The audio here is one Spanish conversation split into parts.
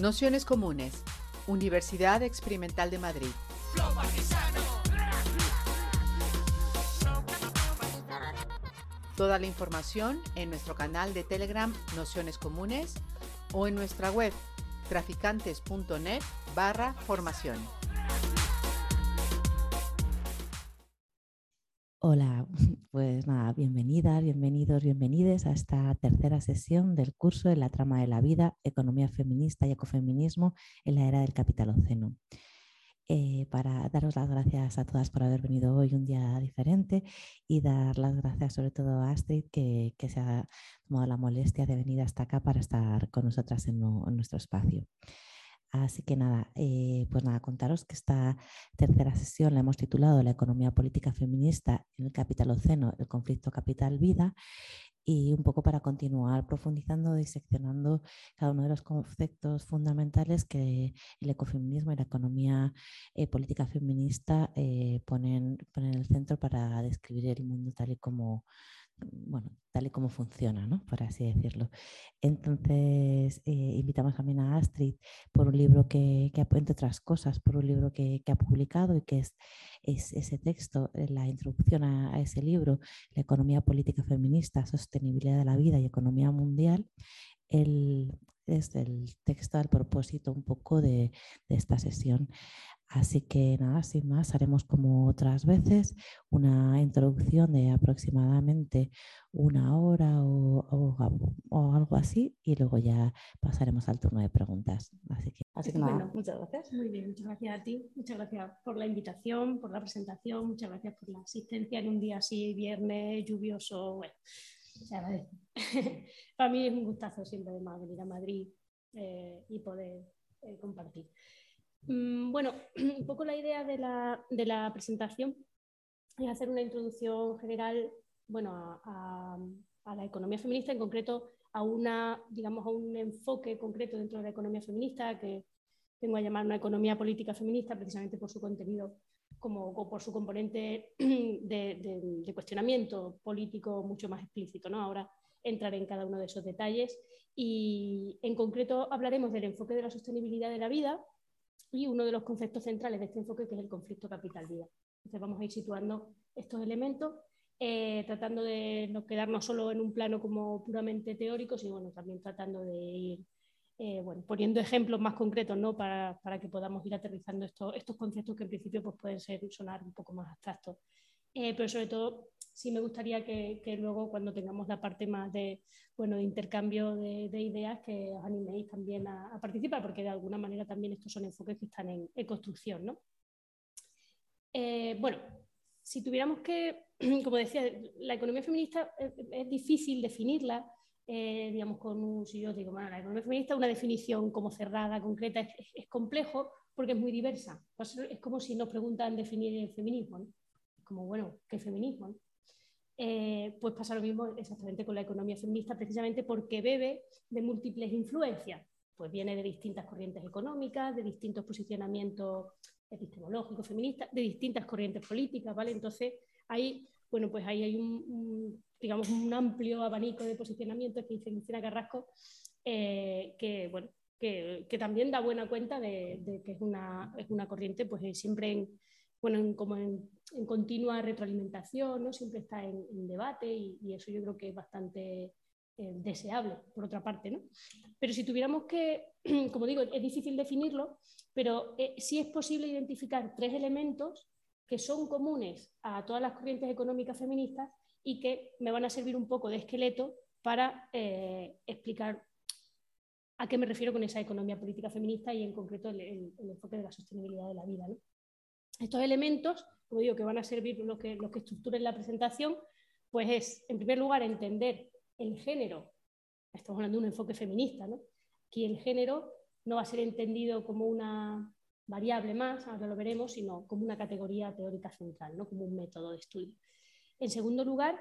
Nociones Comunes, Universidad Experimental de Madrid. Toda la información en nuestro canal de Telegram Nociones Comunes o en nuestra web traficantes.net barra formación. Hola, pues nada, bienvenidas, bienvenidos, bienvenides a esta tercera sesión del curso de la trama de la vida, economía feminista y ecofeminismo en la era del capitaloceno. Eh, para daros las gracias a todas por haber venido hoy un día diferente y dar las gracias sobre todo a Astrid que, se ha tomado la molestia de venir hasta acá para estar con nosotras en nuestro espacio. Así que nada, eh, pues nada, contaros que esta tercera sesión la hemos titulado La economía política feminista en el capitaloceno, el conflicto capital-vida y un poco para continuar profundizando, diseccionando cada uno de los conceptos fundamentales que el ecofeminismo y la economía eh, política feminista eh, ponen, ponen en el centro para describir el mundo tal y como bueno, tal y como funciona, ¿no? por así decirlo. Entonces, eh, invitamos también a Astrid por un libro que, que, entre otras cosas, por un libro que, que ha publicado y que es, es, ese texto, eh, la introducción a, ese libro, La economía política feminista, sostenibilidad de la vida y economía mundial. El, es el texto al propósito un poco de, de esta sesión. Así que nada, sin más, haremos como otras veces una introducción de aproximadamente una hora o, algo así y luego ya pasaremos al turno de preguntas. Así que, así que nada. muchas gracias. Muy bien, muchas gracias a ti. Muchas gracias por la invitación, por la presentación, muchas gracias por la asistencia en un día así, viernes, lluvioso. Bueno, se agradece. Para mí es un gustazo siempre además venir a Madrid eh, y poder eh, compartir. Mm, bueno, un poco la idea de la, presentación es hacer una introducción general bueno, a, la economía feminista, en concreto a, una, digamos, a un enfoque concreto dentro de la economía feminista que tengo a llamar una economía política feminista precisamente por su contenido como, por su componente de, cuestionamiento político mucho más explícito. ¿no? Ahora entraré en cada uno de esos detalles y en concreto hablaremos del enfoque de la sostenibilidad de la vida, y uno de los conceptos centrales de este enfoque que es el conflicto capital-vida. Entonces vamos a ir situando estos elementos, eh, tratando de no quedarnos solo en un plano como puramente teórico, sino bueno, también tratando de ir eh, bueno, poniendo ejemplos más concretos ¿no? para, para, que podamos ir aterrizando estos, conceptos que en principio pues, pueden ser, sonar un poco más abstractos. Eh, pero sobre todo sí me gustaría que, luego cuando tengamos la parte más de, bueno, de intercambio de, de ideas, que os animéis también a, participar, porque de alguna manera también estos son enfoques que están en, construcción. ¿no? Eh, bueno, si tuviéramos que, como decía, la economía feminista es, es difícil definirla, eh, digamos, con un, si yo digo, bueno, la economía feminista, una definición como cerrada, concreta, es, es, es complejo porque es muy diversa. Es como si nos preguntan definir el feminismo. ¿no? como, bueno, ¿qué feminismo? Eh, pues pasa lo mismo exactamente con la economía feminista, precisamente porque bebe de múltiples influencias. Pues viene de distintas corrientes económicas, de distintos posicionamientos epistemológicos, feministas, de distintas corrientes políticas, ¿vale? Entonces, ahí, bueno, pues hay un, digamos, un amplio abanico de posicionamientos que dice Cristina Carrasco, eh, que, bueno, que, que, también da buena cuenta de, de que es una, es una corriente, pues siempre en, bueno, como en, continua retroalimentación, ¿no? siempre está en, debate y, eso yo creo que es bastante eh, deseable, por otra parte. ¿no? Pero si tuviéramos que, como digo, es difícil definirlo, pero eh, sí es posible identificar tres elementos que son comunes a todas las corrientes económicas feministas y que me van a servir un poco de esqueleto para eh, explicar a qué me refiero con esa economía política feminista y en concreto el, el enfoque de la sostenibilidad de la vida. ¿no? Estos elementos, como digo, que van a servir los que, estructuren la presentación, pues es, en primer lugar, entender el género. Estamos hablando de un enfoque feminista, ¿no? Aquí el género no va a ser entendido como una variable más, ahora lo veremos, sino como una categoría teórica central, ¿no? como un método de estudio. En segundo lugar,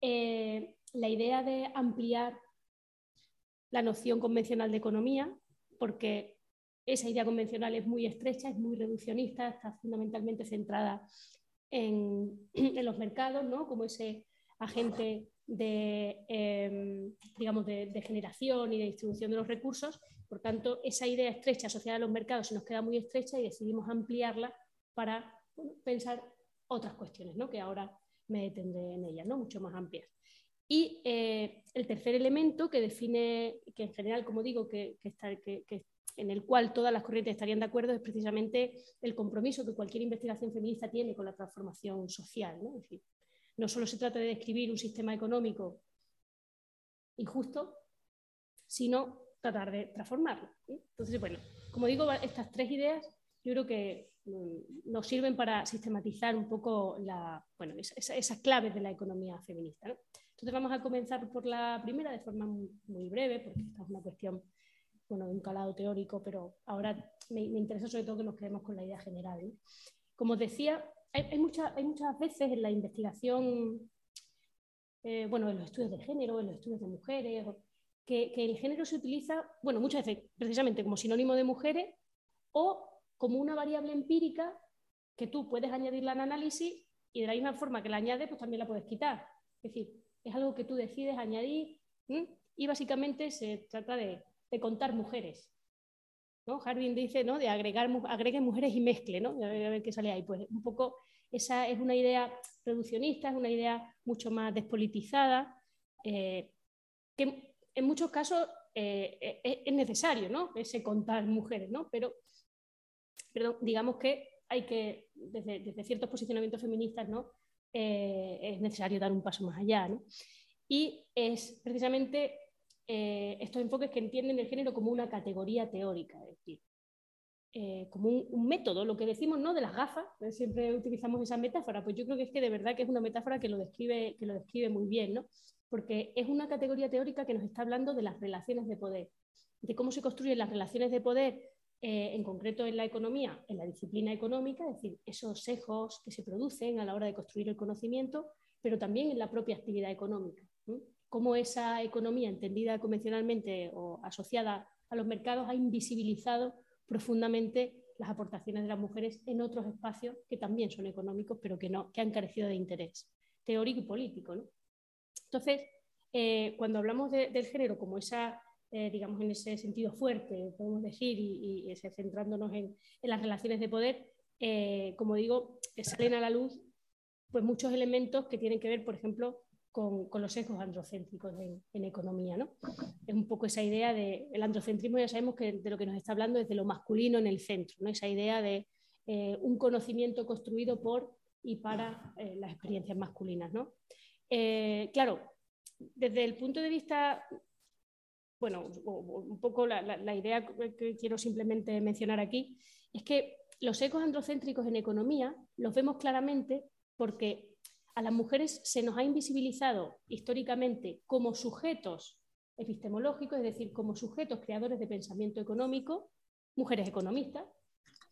eh, la idea de ampliar la noción convencional de economía, porque esa idea convencional es muy estrecha, es muy reduccionista, está fundamentalmente centrada en, los mercados, ¿no? como ese agente de, em, digamos, de, generación y de distribución de los recursos. Por tanto, esa idea estrecha asociada a los mercados se nos queda muy estrecha y decidimos ampliarla para pensar otras cuestiones, ¿no? que ahora me detendré en ellas, ¿no? mucho más amplias. Y eh, el tercer elemento que define, que en general, como digo, que, está, que, en el cual todas las corrientes estarían de acuerdo, es precisamente el compromiso que cualquier investigación feminista tiene con la transformación social. ¿no? Es decir, no solo se trata de describir un sistema económico injusto, sino tratar de transformarlo. Entonces, bueno, como digo, estas tres ideas yo creo que mm, nos sirven para sistematizar un poco la, bueno, esas claves de la economía feminista. Entonces vamos a comenzar por la primera de forma muy, breve, porque esta es una cuestión bueno, de un calado teórico, pero ahora me, interesa sobre todo que nos quedemos con la idea general. Como os decía, hay, hay, muchas veces en la investigación, eh, bueno, en los estudios de género, en los estudios de mujeres, que, que, el género se utiliza, bueno, muchas veces precisamente como sinónimo de mujeres o como una variable empírica que tú puedes añadirla al análisis y de la misma forma que la añades, pues también la puedes quitar. Es decir, es algo que tú decides añadir y básicamente se trata de, contar mujeres. ¿no? Harding dice ¿no? de agregar mujeres y mezcle, ¿no? a, ver, qué sale ahí. Pues un poco esa es una idea reduccionista, es una idea mucho más despolitizada, eh, que en muchos casos eh, eh, es necesario, ¿no? Ese contar mujeres, ¿no? Pero, pero digamos que hay que, desde, ciertos posicionamientos feministas, ¿no? Eh, es necesario dar un paso más allá. Y es precisamente eh, estos enfoques que entienden el género como una categoría teórica, es decir, eh, como un, método, lo que decimos ¿no? de las gafas, siempre utilizamos esa metáfora, pues yo creo que es que de verdad que es una metáfora que lo describe, que lo describe muy bien, ¿no? porque es una categoría teórica que nos está hablando de las relaciones de poder, de cómo se construyen las relaciones de poder eh, en concreto en la economía, en la disciplina económica, es decir, esos sesgos que se producen a la hora de construir el conocimiento, pero también en la propia actividad económica. Cómo esa economía entendida convencionalmente o asociada a los mercados ha invisibilizado profundamente las aportaciones de las mujeres en otros espacios que también son económicos, pero que, no, han carecido de interés teórico y político. Entonces, eh, cuando hablamos del género como esa eh, digamos, en ese sentido fuerte, podemos decir, y, centrándonos en, las relaciones de poder, eh, como digo, salen a la luz pues, muchos elementos que tienen que ver, por ejemplo, con, los sesgos androcéntricos en, economía. ¿no? Es un poco esa idea de, el androcentrismo ya sabemos que de lo que nos está hablando es de lo masculino en el centro, ¿no? esa idea de eh, un conocimiento construido por y para las experiencias masculinas. ¿no? claro, desde el punto de vista bueno, un poco la, idea que quiero simplemente mencionar aquí, es que los ecos androcéntricos en economía los vemos claramente porque a las mujeres se nos ha invisibilizado históricamente como sujetos epistemológicos, es decir, como sujetos creadores de pensamiento económico, mujeres economistas.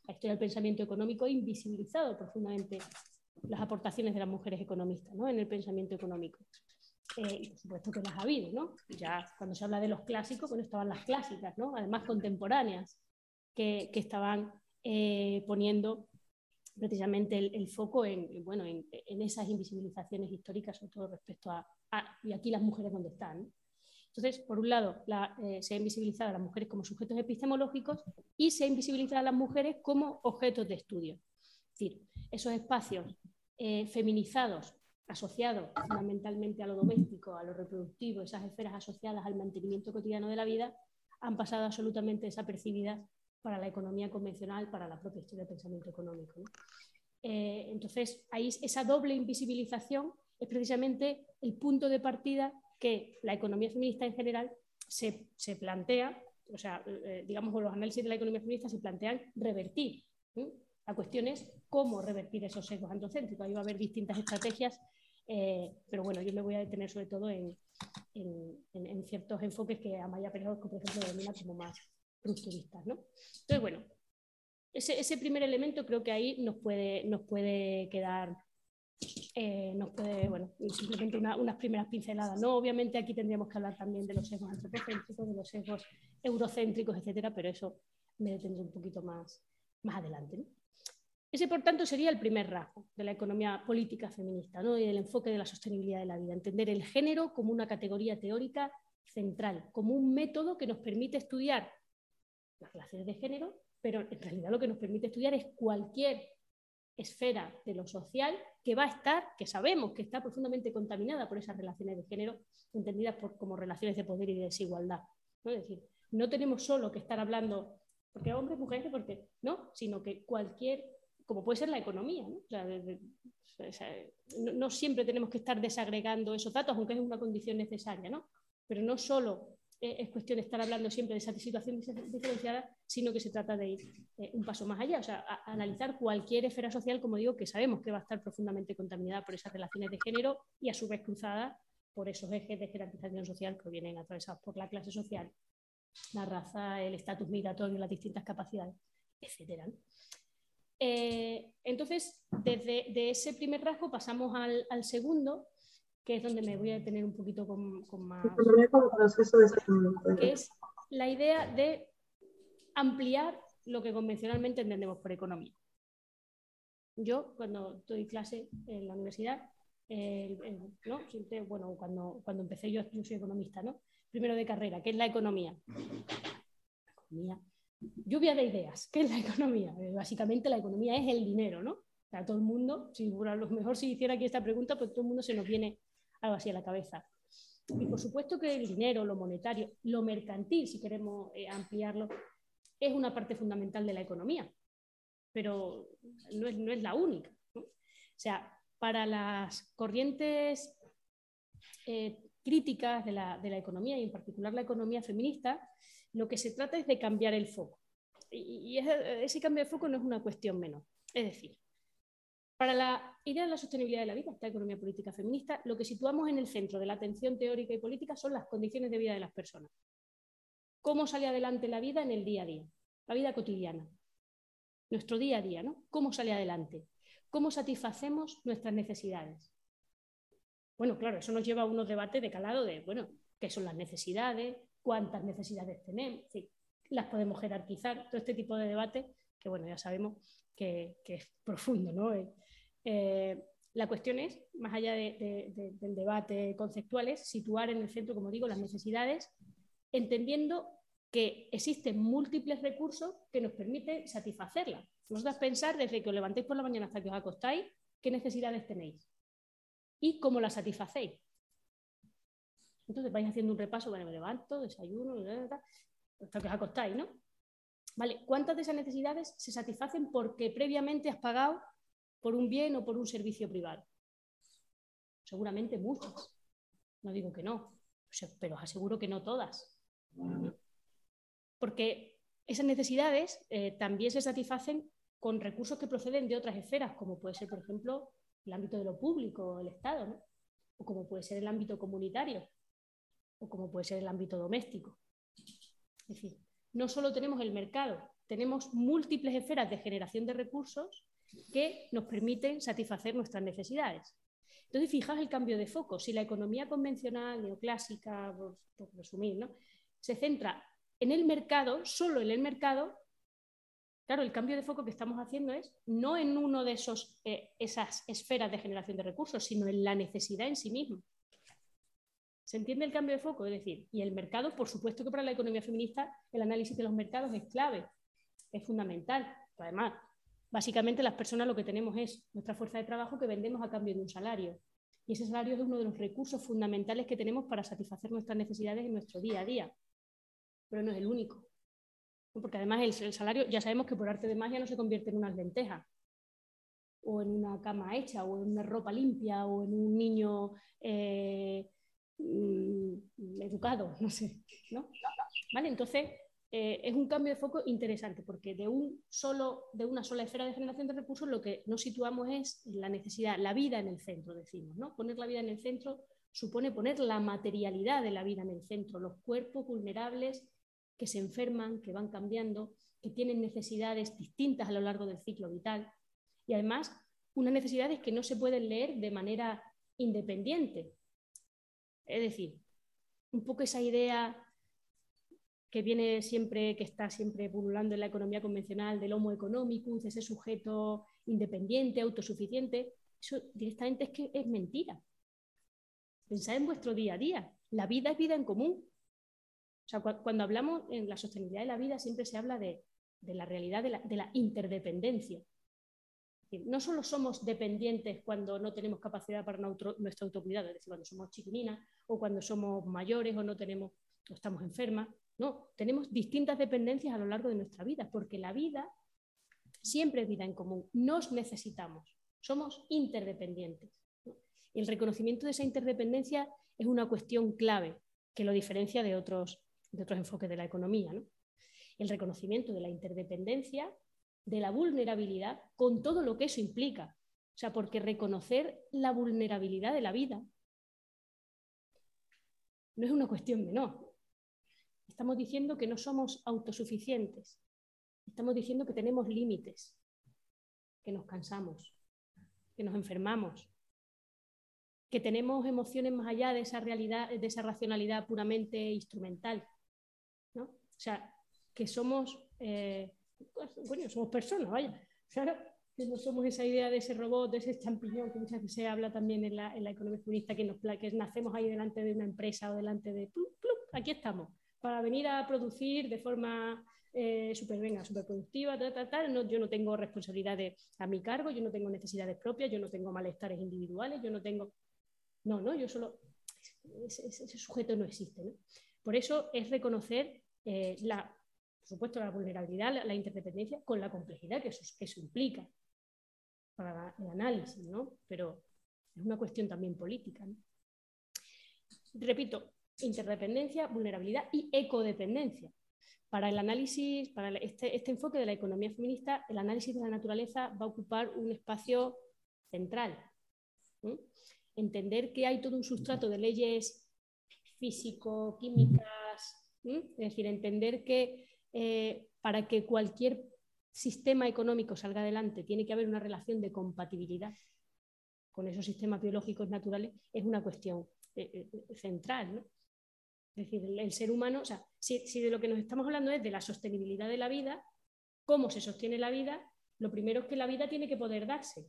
La historia del pensamiento económico ha invisibilizado profundamente las aportaciones de las mujeres economistas ¿no? en el pensamiento económico. Eh, y por supuesto que las ha habido, ¿no? Ya cuando se habla de los clásicos, cuando estaban las clásicas, ¿no? Además contemporáneas, que, que estaban eh, poniendo precisamente el, foco en, bueno, en, esas invisibilizaciones históricas, sobre todo respecto a, y aquí las mujeres donde están. Entonces, por un lado, la, eh, se ha invisibilizado a las mujeres como sujetos epistemológicos y se ha invisibilizado a las mujeres como objetos de estudio. Es decir, esos espacios feminizados asociado fundamentalmente a lo doméstico, a lo reproductivo, esas esferas asociadas al mantenimiento cotidiano de la vida, han pasado absolutamente desapercibidas para la economía convencional, para la propia historia del pensamiento económico. Eh, entonces, ahí esa doble invisibilización es precisamente el punto de partida que la economía feminista en general se, plantea, o sea, eh, digamos, los análisis de la economía feminista se plantean revertir. La cuestión es cómo revertir esos sesgos androcéntricos. Ahí va a haber distintas estrategias eh, pero bueno, yo me voy a detener sobre todo en, ciertos enfoques que Amaya Pérez, por ejemplo, denomina como más rupturistas. ¿no? Entonces, bueno, ese, primer elemento creo que ahí nos puede, nos puede quedar, eh, nos puede, bueno, simplemente unas primeras pinceladas. ¿no? Obviamente aquí tendríamos que hablar también de los sesgos antropocéntricos, de los sesgos eurocéntricos, etcétera, pero eso me detendré un poquito más, más adelante. Ese, por tanto, sería el primer rasgo de la economía política feminista ¿no? y el enfoque de la sostenibilidad de la vida. Entender el género como una categoría teórica central, como un método que nos permite estudiar las relaciones de género, pero en realidad lo que nos permite estudiar es cualquier esfera de lo social que va a estar, que sabemos que está profundamente contaminada por esas relaciones de género, entendidas como relaciones de poder y de desigualdad. ¿no? Es decir, no tenemos solo que estar hablando, porque hombres, mujeres, porque no, sino que cualquier, como puede ser la economía, ¿no? no, siempre tenemos que estar desagregando esos datos, aunque es una condición necesaria, ¿no? Pero no solo es cuestión de estar hablando siempre de esa situación diferenciada, sino que se trata de ir eh, un paso más allá, o sea, analizar cualquier esfera social, como digo, que sabemos que va a estar profundamente contaminada por esas relaciones de género y a su vez cruzada por esos ejes de jerarquización social que vienen atravesados por la clase social, la raza, el estatus migratorio, las distintas capacidades, etc. Eh, entonces, desde de ese primer rasgo pasamos al segundo, que es donde me voy a detener un poquito con, más... Que es la idea de ampliar lo que convencionalmente entendemos por economía. Yo, cuando doy clase en la universidad, ¿no? bueno, cuando, cuando empecé yo, yo soy economista, ¿no? Primero de carrera, ¿qué es la economía? economía. Lluvia de ideas, ¿qué es la economía? Eh, básicamente la economía es el dinero, ¿no? O todo el mundo, si a lo mejor si hiciera aquí esta pregunta, pues todo el mundo se nos viene algo la cabeza. Y por supuesto que el dinero, lo monetario, lo mercantil, si queremos eh, ampliarlo, es una parte fundamental de la economía, pero no es, no es la única. O sea, para las corrientes eh, críticas de la, de la, economía y en particular la economía feminista, lo que se trata es de cambiar el foco. Y ese cambio de foco no es una cuestión menor. Es decir, para la idea de la sostenibilidad de la vida, esta economía política feminista, lo que situamos en el centro de la atención teórica y política son las condiciones de vida de las personas. ¿Cómo sale adelante la vida en el día a día? La vida cotidiana. Nuestro día a día, ¿no? ¿Cómo sale adelante? ¿Cómo satisfacemos nuestras necesidades? Bueno, claro, eso nos lleva a unos debates de calado de, bueno, ¿qué son las necesidades? ¿Cuántas necesidades tenemos? las podemos jerarquizar, todo este tipo de debate que, bueno, ya sabemos que, que es profundo, ¿no? Eh, la cuestión es, más allá del debate conceptual, situar en el centro, como digo, las necesidades, entendiendo que existen múltiples recursos que nos permiten satisfacerlas. Vosotras pensar desde que os levantéis por la mañana hasta que os acostáis, qué necesidades tenéis y cómo las satisfacéis. Entonces vais haciendo un repaso, bueno, me levanto, desayuno, hasta que os acostáis, ¿no? Vale, ¿cuántas de esas necesidades se satisfacen porque previamente has pagado por un bien o por un servicio privado. Seguramente muchas. No digo que no, pero os aseguro que no todas. Porque esas necesidades eh, también se satisfacen con recursos que proceden de otras esferas, como puede ser, por ejemplo, el ámbito de lo público, el Estado, o como puede ser el ámbito comunitario, o como puede ser el ámbito doméstico. Es decir, no solo tenemos el mercado, tenemos múltiples esferas de generación de recursos que nos permiten satisfacer nuestras necesidades. Entonces, fijaos el cambio de foco. Si la economía convencional, neoclásica, por, resumir, ¿no? se centra en el mercado, solo en el mercado, claro, el cambio de foco que estamos haciendo es no en uno de esos, eh, esas esferas de generación de recursos, sino en la necesidad en sí mismo. ¿Se entiende el cambio de foco? Es decir, y el mercado, por supuesto que para la economía feminista el análisis de los mercados es clave, es fundamental. Además, Básicamente las personas lo que tenemos es nuestra fuerza de trabajo que vendemos a cambio de un salario. Y ese salario es uno de los recursos fundamentales que tenemos para satisfacer nuestras necesidades en nuestro día a día. Pero no es el único. Porque además el, salario ya sabemos que por arte de magia no se convierte en unas lentejas, o en una cama hecha, o en una ropa limpia, o en un niño eh, mm, educado, no sé. ¿no? ¿Vale? Entonces, eh, es un cambio de foco interesante porque de, un solo, de una sola esfera de generación de recursos lo que nos situamos es la necesidad, la vida en el centro, decimos. ¿no? Poner la vida en el centro supone poner la materialidad de la vida en el centro, los cuerpos vulnerables que se enferman, que van cambiando, que tienen necesidades distintas a lo largo del ciclo vital y además unas necesidades que no se pueden leer de manera independiente. Es decir, un poco esa idea que viene siempre, que está siempre pululando en la economía convencional del homo economicus, ese sujeto independiente, autosuficiente, eso directamente es que es mentira. Pensad en vuestro día a día. La vida es vida en común. O sea, cuando hablamos en la sostenibilidad de la vida, siempre se habla de, la realidad de la, interdependencia. No solo somos dependientes cuando no tenemos capacidad para nuestro autocuidado, es decir, cuando somos chiquininas o cuando somos mayores o no tenemos o estamos enfermas. No, tenemos distintas dependencias a lo largo de nuestra vida, porque la vida siempre es vida en común. Nos necesitamos, somos interdependientes. El reconocimiento de esa interdependencia es una cuestión clave que lo diferencia de otros, de otros enfoques de la economía. El reconocimiento de la interdependencia, de la vulnerabilidad, con todo lo que eso implica. O sea, porque reconocer la vulnerabilidad de la vida no es una cuestión menor. Estamos diciendo que no somos autosuficientes. Estamos diciendo que tenemos límites, que nos cansamos, que nos enfermamos, que tenemos emociones más allá de esa realidad, de esa racionalidad puramente instrumental. ¿no? O sea, que somos, eh, bueno, somos personas, vaya. que no somos esa idea de ese robot, de ese champiñón que muchas veces se habla también en la, en la economía feminista, que, nos, que nacemos ahí delante de una empresa o delante de, aquí estamos, para venir a producir de forma eh, super, venga, super productiva, tal, tal, No, yo no tengo responsabilidades a mi cargo, yo no tengo necesidades propias, yo no tengo malestares individuales, yo no tengo... No, no, yo solo... Ese, sujeto no existe. Por eso es reconocer eh, la, por supuesto, la vulnerabilidad, la, interdependencia, con la complejidad que eso, implica para el análisis, ¿no? Pero es una cuestión también política. Repito, interdependencia, vulnerabilidad y ecodependencia. Para el análisis, para este, este, enfoque de la economía feminista, el análisis de la naturaleza va a ocupar un espacio central. Entender que hay todo un sustrato de leyes físico-químicas, es decir, entender que eh, para que cualquier sistema económico salga adelante tiene que haber una relación de compatibilidad con esos sistemas biológicos naturales, es una cuestión eh, eh, central. ¿no? Es decir, el, ser humano, o sea, si, de lo que nos estamos hablando es de la sostenibilidad de la vida, cómo se sostiene la vida, lo primero es que la vida tiene que poder darse.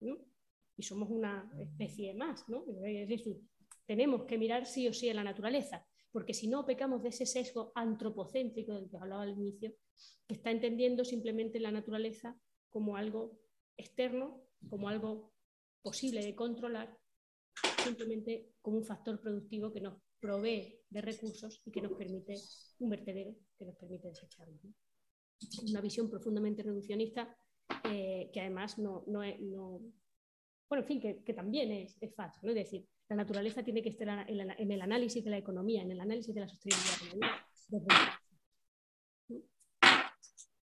Y somos una especie más, ¿no? Es decir, tenemos que mirar sí o sí a la naturaleza, porque si no pecamos de ese sesgo antropocéntrico del que hablaba al inicio, que está entendiendo simplemente la naturaleza como algo externo, como algo posible de controlar simplemente como un factor productivo que nos provee de recursos y que nos permite un vertedero que nos permite desecharlos. Una visión profundamente reduccionista eh, que además no, no, es, no, bueno, en fin, que, también es, es, falso. ¿no? Es decir, la naturaleza tiene que estar en, el análisis de la economía, en el análisis de la sostenibilidad.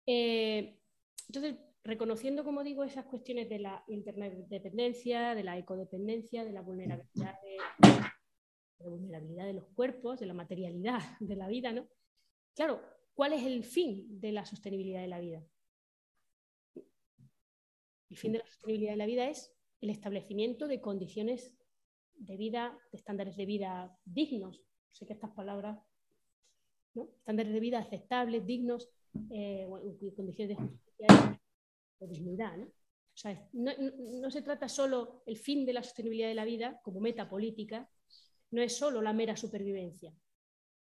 Eh, entonces, reconociendo, como digo, esas cuestiones de la interdependencia, de la ecodependencia, de la vulnerabilidad de, la vulnerabilidad de los cuerpos, de la materialidad de la vida, ¿no? Claro, ¿cuál es el fin de la sostenibilidad de la vida? El fin de la sostenibilidad de la vida es el establecimiento de condiciones de vida, de estándares de vida dignos. Sé que estas palabras, ¿no? estándares de vida aceptables, dignos, eh, condiciones de dignidad. ¿no? no, se trata solo el fin de la sostenibilidad de la vida como meta política, no es solo la mera supervivencia,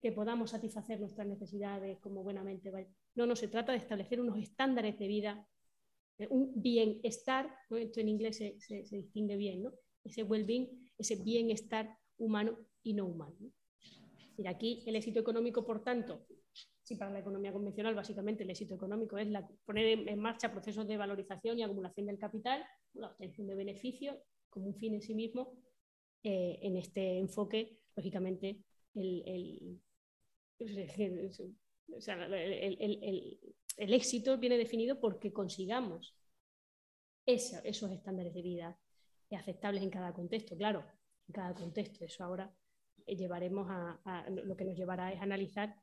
que podamos satisfacer nuestras necesidades como buenamente No, no, se trata de establecer unos estándares de vida, un bienestar, esto en inglés se, distingue bien, ¿no? ese well-being, ese bienestar humano y no humano. Y aquí el éxito económico, por tanto, si para la economía convencional básicamente el éxito económico es poner en marcha procesos de valorización y acumulación del capital, la obtención de beneficios como un fin en sí mismo, eh, en este enfoque, lógicamente, el, éxito viene definido porque consigamos esos estándares de vida aceptables en cada contexto, claro, en cada contexto. Eso ahora llevaremos a, lo que nos llevará es analizar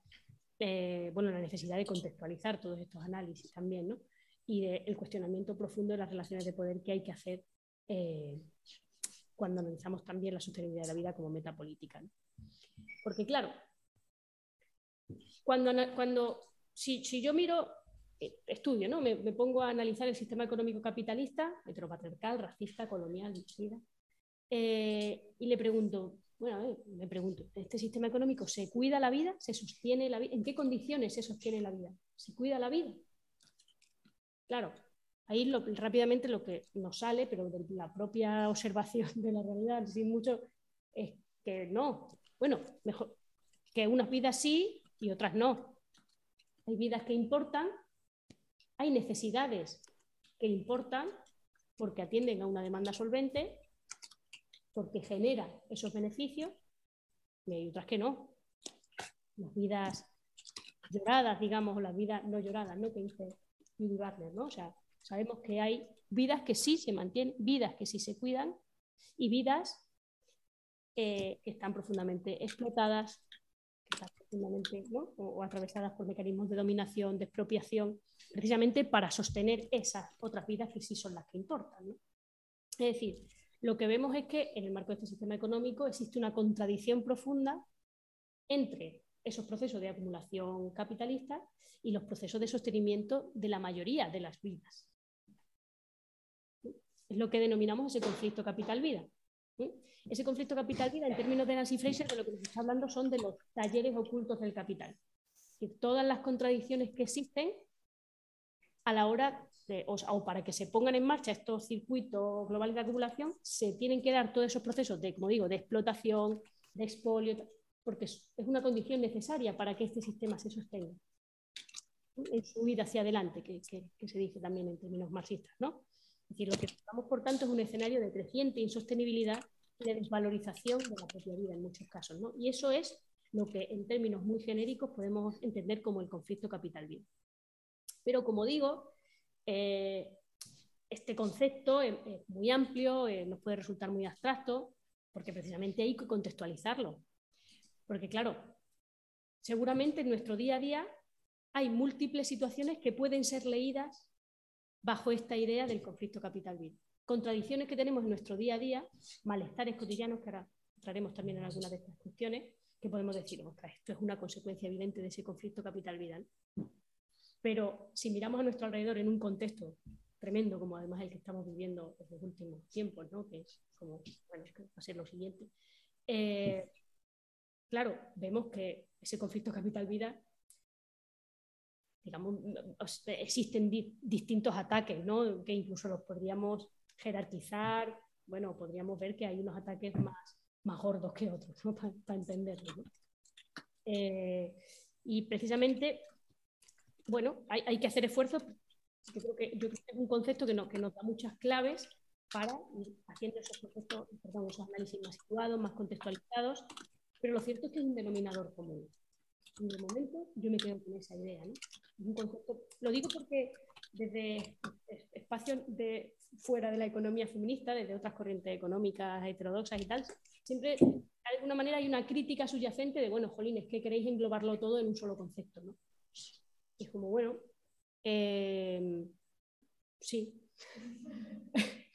eh, bueno, la necesidad de contextualizar todos estos análisis también, ¿no? Y el cuestionamiento profundo de las relaciones de poder que hay que hacer eh, cuando analizamos también la sostenibilidad de la vida como meta política. Porque claro, cuando, cuando si, si, yo miro eh, estudio, ¿no? Me, pongo a analizar el sistema económico capitalista, heteropatriarcal, racista, colonial, y le pregunto, bueno, me pregunto, ¿este sistema económico se cuida la vida? ¿Se sostiene la vida? ¿En qué condiciones se sostiene la vida? ¿Se cuida la vida? Claro, ahí rápidamente lo que nos sale, pero de la propia observación de la realidad, sin mucho, es que no. Bueno, mejor que unas vidas sí y otras no. Hay vidas que importan, hay necesidades que importan porque atienden a una demanda solvente, porque genera esos beneficios, y hay otras que no. Las vidas lloradas, digamos, o las vidas no lloradas, ¿no? Que dice Judy Wagner, ¿no? O sea, sabemos que hay vidas que sí se mantienen, vidas que sí se cuidan y vidas eh, que están profundamente explotadas, que están profundamente, ¿no? o, atravesadas por mecanismos de dominación, de expropiación, precisamente para sostener esas otras vidas que sí son las que importan. ¿no? Es decir, lo que vemos es que en el marco de este sistema económico existe una contradicción profunda entre esos procesos de acumulación capitalista y los procesos de sostenimiento de la mayoría de las vidas. Es lo que denominamos ese conflicto capital-vida. Ese conflicto capital-vida, en términos de Nancy Fraser, de lo que nos está hablando son de los talleres ocultos del capital. Que todas las contradicciones que existen a la hora de, o, para que se pongan en marcha estos circuitos globales de acumulación, se tienen que dar todos esos procesos de, como digo, de explotación, de expolio, porque es una condición necesaria para que este sistema se sostenga en su vida hacia adelante, que, que se dice también en términos marxistas. ¿no? Es decir, lo que estamos, por tanto, es un escenario de creciente insostenibilidad y de desvalorización de la propia vida en muchos casos. ¿no? Y eso es lo que, en términos muy genéricos, podemos entender como el conflicto capital-vida. Pero, como digo, eh, este concepto es, muy amplio, eh, nos puede resultar muy abstracto, porque precisamente hay que contextualizarlo. Porque, claro, seguramente en nuestro día a día hay múltiples situaciones que pueden ser leídas bajo esta idea del conflicto capital-vida. Contradicciones que tenemos en nuestro día a día, malestares cotidianos, que ahora entraremos también en algunas de estas cuestiones, que podemos decir, esto es una consecuencia evidente de ese conflicto capital-vida. Pero si miramos a nuestro alrededor en un contexto tremendo, como además el que estamos viviendo en los últimos tiempos, ¿no? que es como, bueno, va a ser lo siguiente, eh, claro, vemos que ese conflicto capital-vida digamos, existen distintos ataques, ¿no? que incluso los podríamos jerarquizar, bueno, podríamos ver que hay unos ataques más, gordos que otros, para entenderlo. Eh, y precisamente, bueno, hay, hay, que hacer esfuerzos, yo creo que, yo creo que es un concepto que, que nos da muchas claves para ir haciendo esos, procesos, perdón, esos análisis más situados, más contextualizados, pero lo cierto es que es un denominador común. El momento yo me quedo con esa idea. ¿no? un concepto, lo digo porque desde espacios de, fuera de la economía feminista, desde otras corrientes económicas heterodoxas y tal, siempre de alguna manera hay una crítica subyacente de, bueno, Jolín, es que queréis englobarlo todo en un solo concepto. ¿no? Es como, bueno, eh, sí.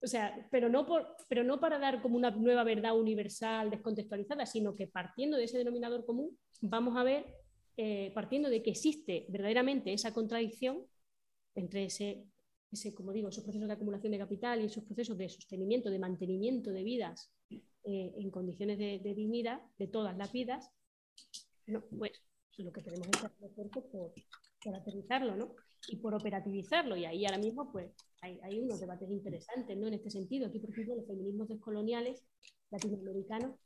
O sea, pero no, por, pero no para dar como una nueva verdad universal descontextualizada, sino que partiendo de ese denominador común, vamos a ver, eh, partiendo de que existe verdaderamente esa contradicción entre ese, ese, como digo, esos procesos de acumulación de capital y esos procesos de sostenimiento, de mantenimiento de vidas eh, en condiciones de, dignidad de todas las vidas, no, pues lo que tenemos que hacer por, por aterrizarlo, ¿no? y por operativizarlo. Y ahí ahora mismo pues, hay, unos debates interesantes ¿no? en este sentido. Aquí, por ejemplo, los feminismos descoloniales latinoamericanos,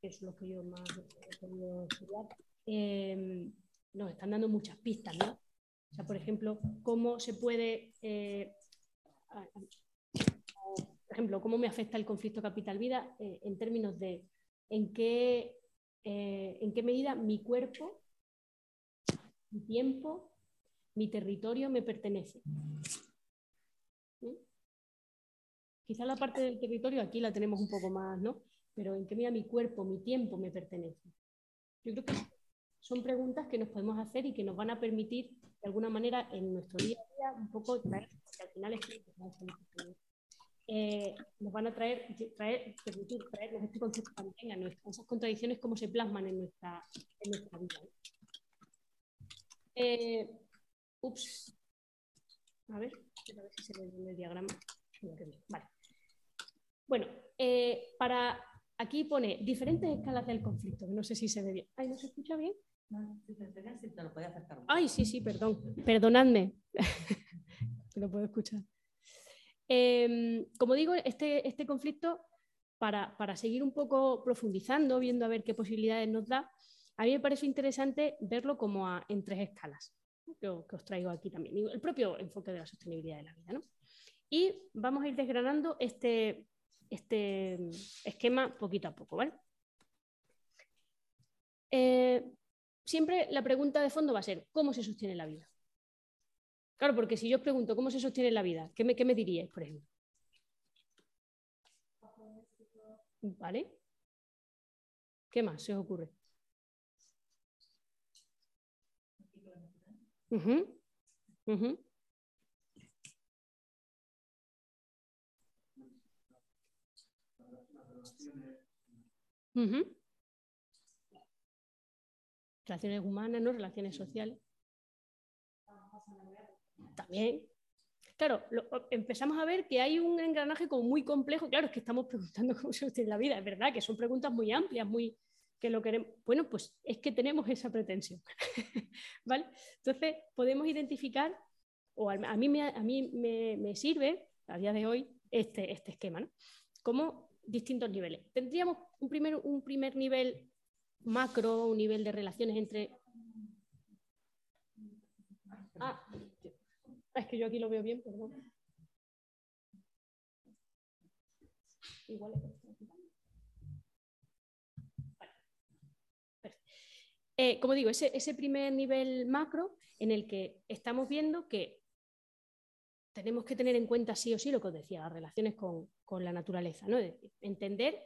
que son los que yo más he podido estudiar, eh, nos están dando muchas pistas. ¿no? O sea, por ejemplo, cómo se puede... Eh, por ejemplo, cómo me afecta el conflicto capital-vida eh, en términos de en qué, en qué medida mi cuerpo, mi tiempo, mi territorio me pertenece. Quizá la parte del territorio aquí la tenemos un poco más, ¿no? Pero en qué medida mi cuerpo, mi tiempo me pertenece. Yo creo que son preguntas que nos podemos hacer y que nos van a permitir, de alguna manera, en nuestro día a día, un poco traer, porque al final es eh, nos van a traer, traer permitir traernos este concepto también a esas contradicciones, cómo se plasman en nuestra, en nuestra vida. Eh, Ups. A ver, a ver si se ve en el diagrama. Vale. Bueno, eh, para aquí pone diferentes escalas del conflicto. No sé si se ve bien. Ay, ¿no se escucha bien? Ay, sí, sí, perdón. Perdonadme. lo puedo escuchar. Em, como digo, este, este conflicto, para, para, seguir un poco profundizando, viendo a ver qué posibilidades nos da, a mí me parece interesante verlo como en tres escalas, que, os traigo aquí también, el propio enfoque de la sostenibilidad de la vida. ¿no? Y vamos a ir desgranando este, este esquema poquito a poco. ¿vale? Eh, siempre la pregunta de fondo va a ser, ¿cómo se sostiene la vida? Claro, porque si yo os pregunto, ¿cómo se sostiene la vida? ¿Qué me, qué me diríais, por ejemplo? ¿Vale? ¿Qué más se os ocurre? Uh -huh. Relaciones humanas, ¿no? Relaciones sociales. También. Claro, empezamos a ver que hay un engranaje como muy complejo. Claro, es que estamos preguntando cómo se sostiene la vida. Es verdad que son preguntas muy amplias, muy lo queremos. Bueno, pues es que tenemos esa pretensión. ¿Vale? Entonces, podemos identificar, o a mí, me, a mí me, sirve a día de hoy este, este esquema, ¿no? Como distintos niveles. Tendríamos un primer, un primer nivel macro, un nivel de relaciones entre... Ah, es que yo aquí lo veo bien, perdón. Igual eh, como digo, ese, primer nivel macro en el que estamos viendo que tenemos que tener en cuenta sí o sí lo que os decía, las relaciones con, con la naturaleza, ¿no? entender,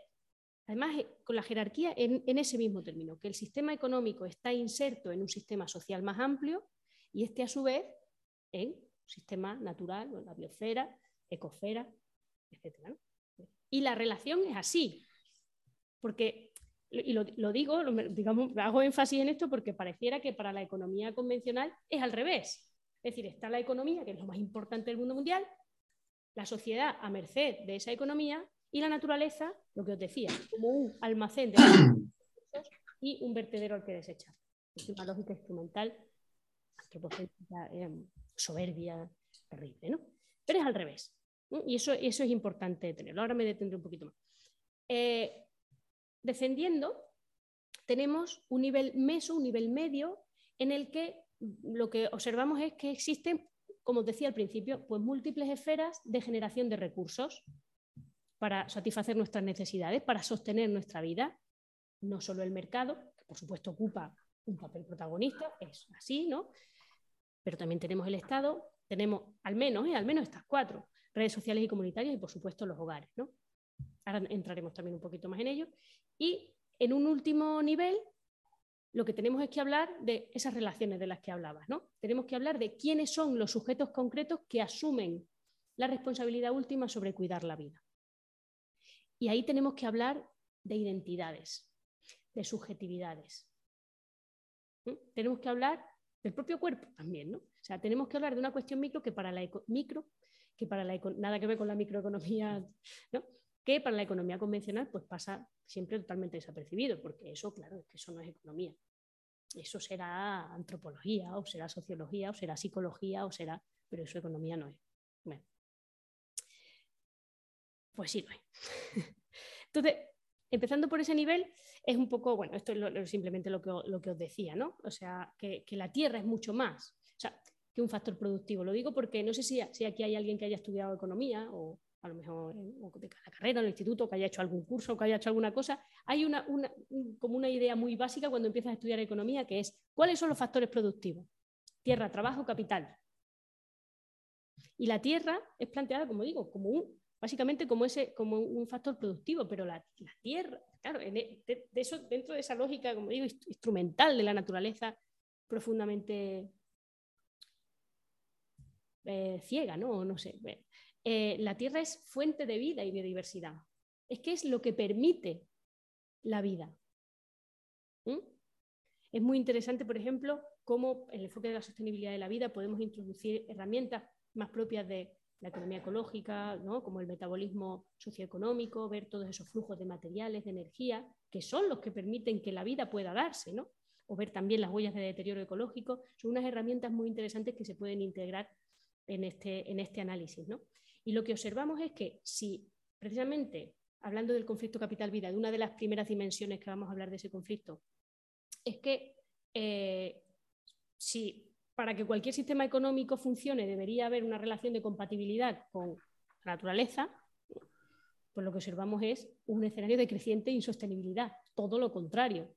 además eh, con la jerarquía en, en, ese mismo término, que el sistema económico está inserto en un sistema social más amplio y este a su vez en un sistema natural, la biosfera, ecosfera, etc. Y la relación es así, porque, y lo, lo digo, lo, digamos, hago énfasis en esto porque pareciera que para la economía convencional es al revés. Es decir, está la economía, que es lo más importante del mundo mundial, la sociedad a merced de esa economía y la naturaleza, lo que os decía, como un almacén de recursos y un vertedero al que desechar. Es una lógica instrumental, eh, soberbia, terrible, ¿no? Pero es al revés. Y eso, eso es importante tenerlo. Ahora me detendré un poquito más. Eh, descendiendo, tenemos un nivel meso, un nivel medio, en el que lo que observamos es que existen, como os decía al principio, pues múltiples esferas de generación de recursos para satisfacer nuestras necesidades, para sostener nuestra vida. No solo el mercado, que por supuesto ocupa un papel protagonista, es así, ¿no? Pero también tenemos el Estado, tenemos al menos, ¿eh? al menos estas cuatro, redes sociales y comunitarias y por supuesto los hogares, ¿no? Ahora entraremos también un poquito más en ello. Y en un último nivel lo que tenemos es que hablar de esas relaciones de las que hablabas, ¿no? Tenemos que hablar de quiénes son los sujetos concretos que asumen la responsabilidad última sobre cuidar la vida. Y ahí tenemos que hablar de identidades, de subjetividades. Tenemos que hablar del propio cuerpo también, ¿no? O sea, tenemos que hablar de una cuestión micro que para la micro, que para la nada que ver con la microeconomía, ¿no? Que para la economía convencional pues pasa siempre totalmente desapercibido, porque eso, claro, es que eso no es economía. Eso será antropología, o será sociología, o será psicología, o será, pero eso economía no es. Pues sí lo es. Entonces, empezando por ese nivel, es un poco, bueno, esto es simplemente lo que, lo que, os decía, ¿no? O sea, que, que, la tierra es mucho más, o sea, que un factor productivo. Lo digo porque no sé si, si aquí hay alguien que haya estudiado economía o, a lo mejor de cada carrera, en el instituto, que haya hecho algún curso, que haya hecho alguna cosa, hay una, como una idea muy básica cuando empiezas a estudiar economía, que es cuáles son los factores productivos. Tierra, trabajo, capital. Y la tierra es planteada, como digo, como básicamente como, ese, como un factor productivo, pero la, tierra, claro, e, de, eso, dentro de esa lógica, como digo, instrumental de la naturaleza profundamente eh, ciega, ¿no? No sé. Eh, la Tierra es fuente de vida y biodiversidad. Es que es lo que permite la vida. ¿Mm? Es muy interesante, por ejemplo, cómo en el enfoque de la sostenibilidad de la vida podemos introducir herramientas más propias de la economía ecológica, como el metabolismo socioeconómico, ver todos esos flujos de materiales, de energía, que son los que permiten que la vida pueda darse, ¿no? o ver también las huellas de deterioro ecológico, son unas herramientas muy interesantes que se pueden integrar en este, en este análisis. ¿no? Y lo que observamos es que si precisamente, hablando del conflicto capital-vida, de una de las primeras dimensiones que vamos a hablar de ese conflicto, es que eh, si para que cualquier sistema económico funcione debería haber una relación de compatibilidad con la naturaleza, pues lo que observamos es un escenario de creciente insostenibilidad, todo lo contrario.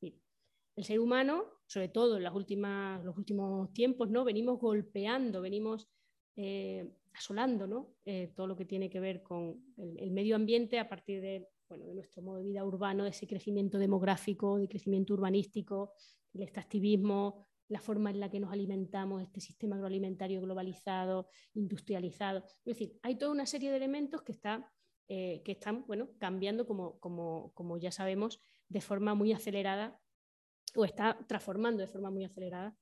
El ser humano, sobre todo en las últimas, los últimos tiempos, ¿no? venimos golpeando, venimos eh, asolando ¿no? Eh, todo lo que tiene que ver con el, medio ambiente a partir de, bueno, de nuestro modo de vida urbano, de ese crecimiento demográfico, de crecimiento urbanístico, el extractivismo, la forma en la que nos alimentamos, este sistema agroalimentario globalizado, industrializado. Es decir, hay toda una serie de elementos que, está, eh, que están bueno, cambiando, como, como, como, ya sabemos, de forma muy acelerada o está transformando de forma muy acelerada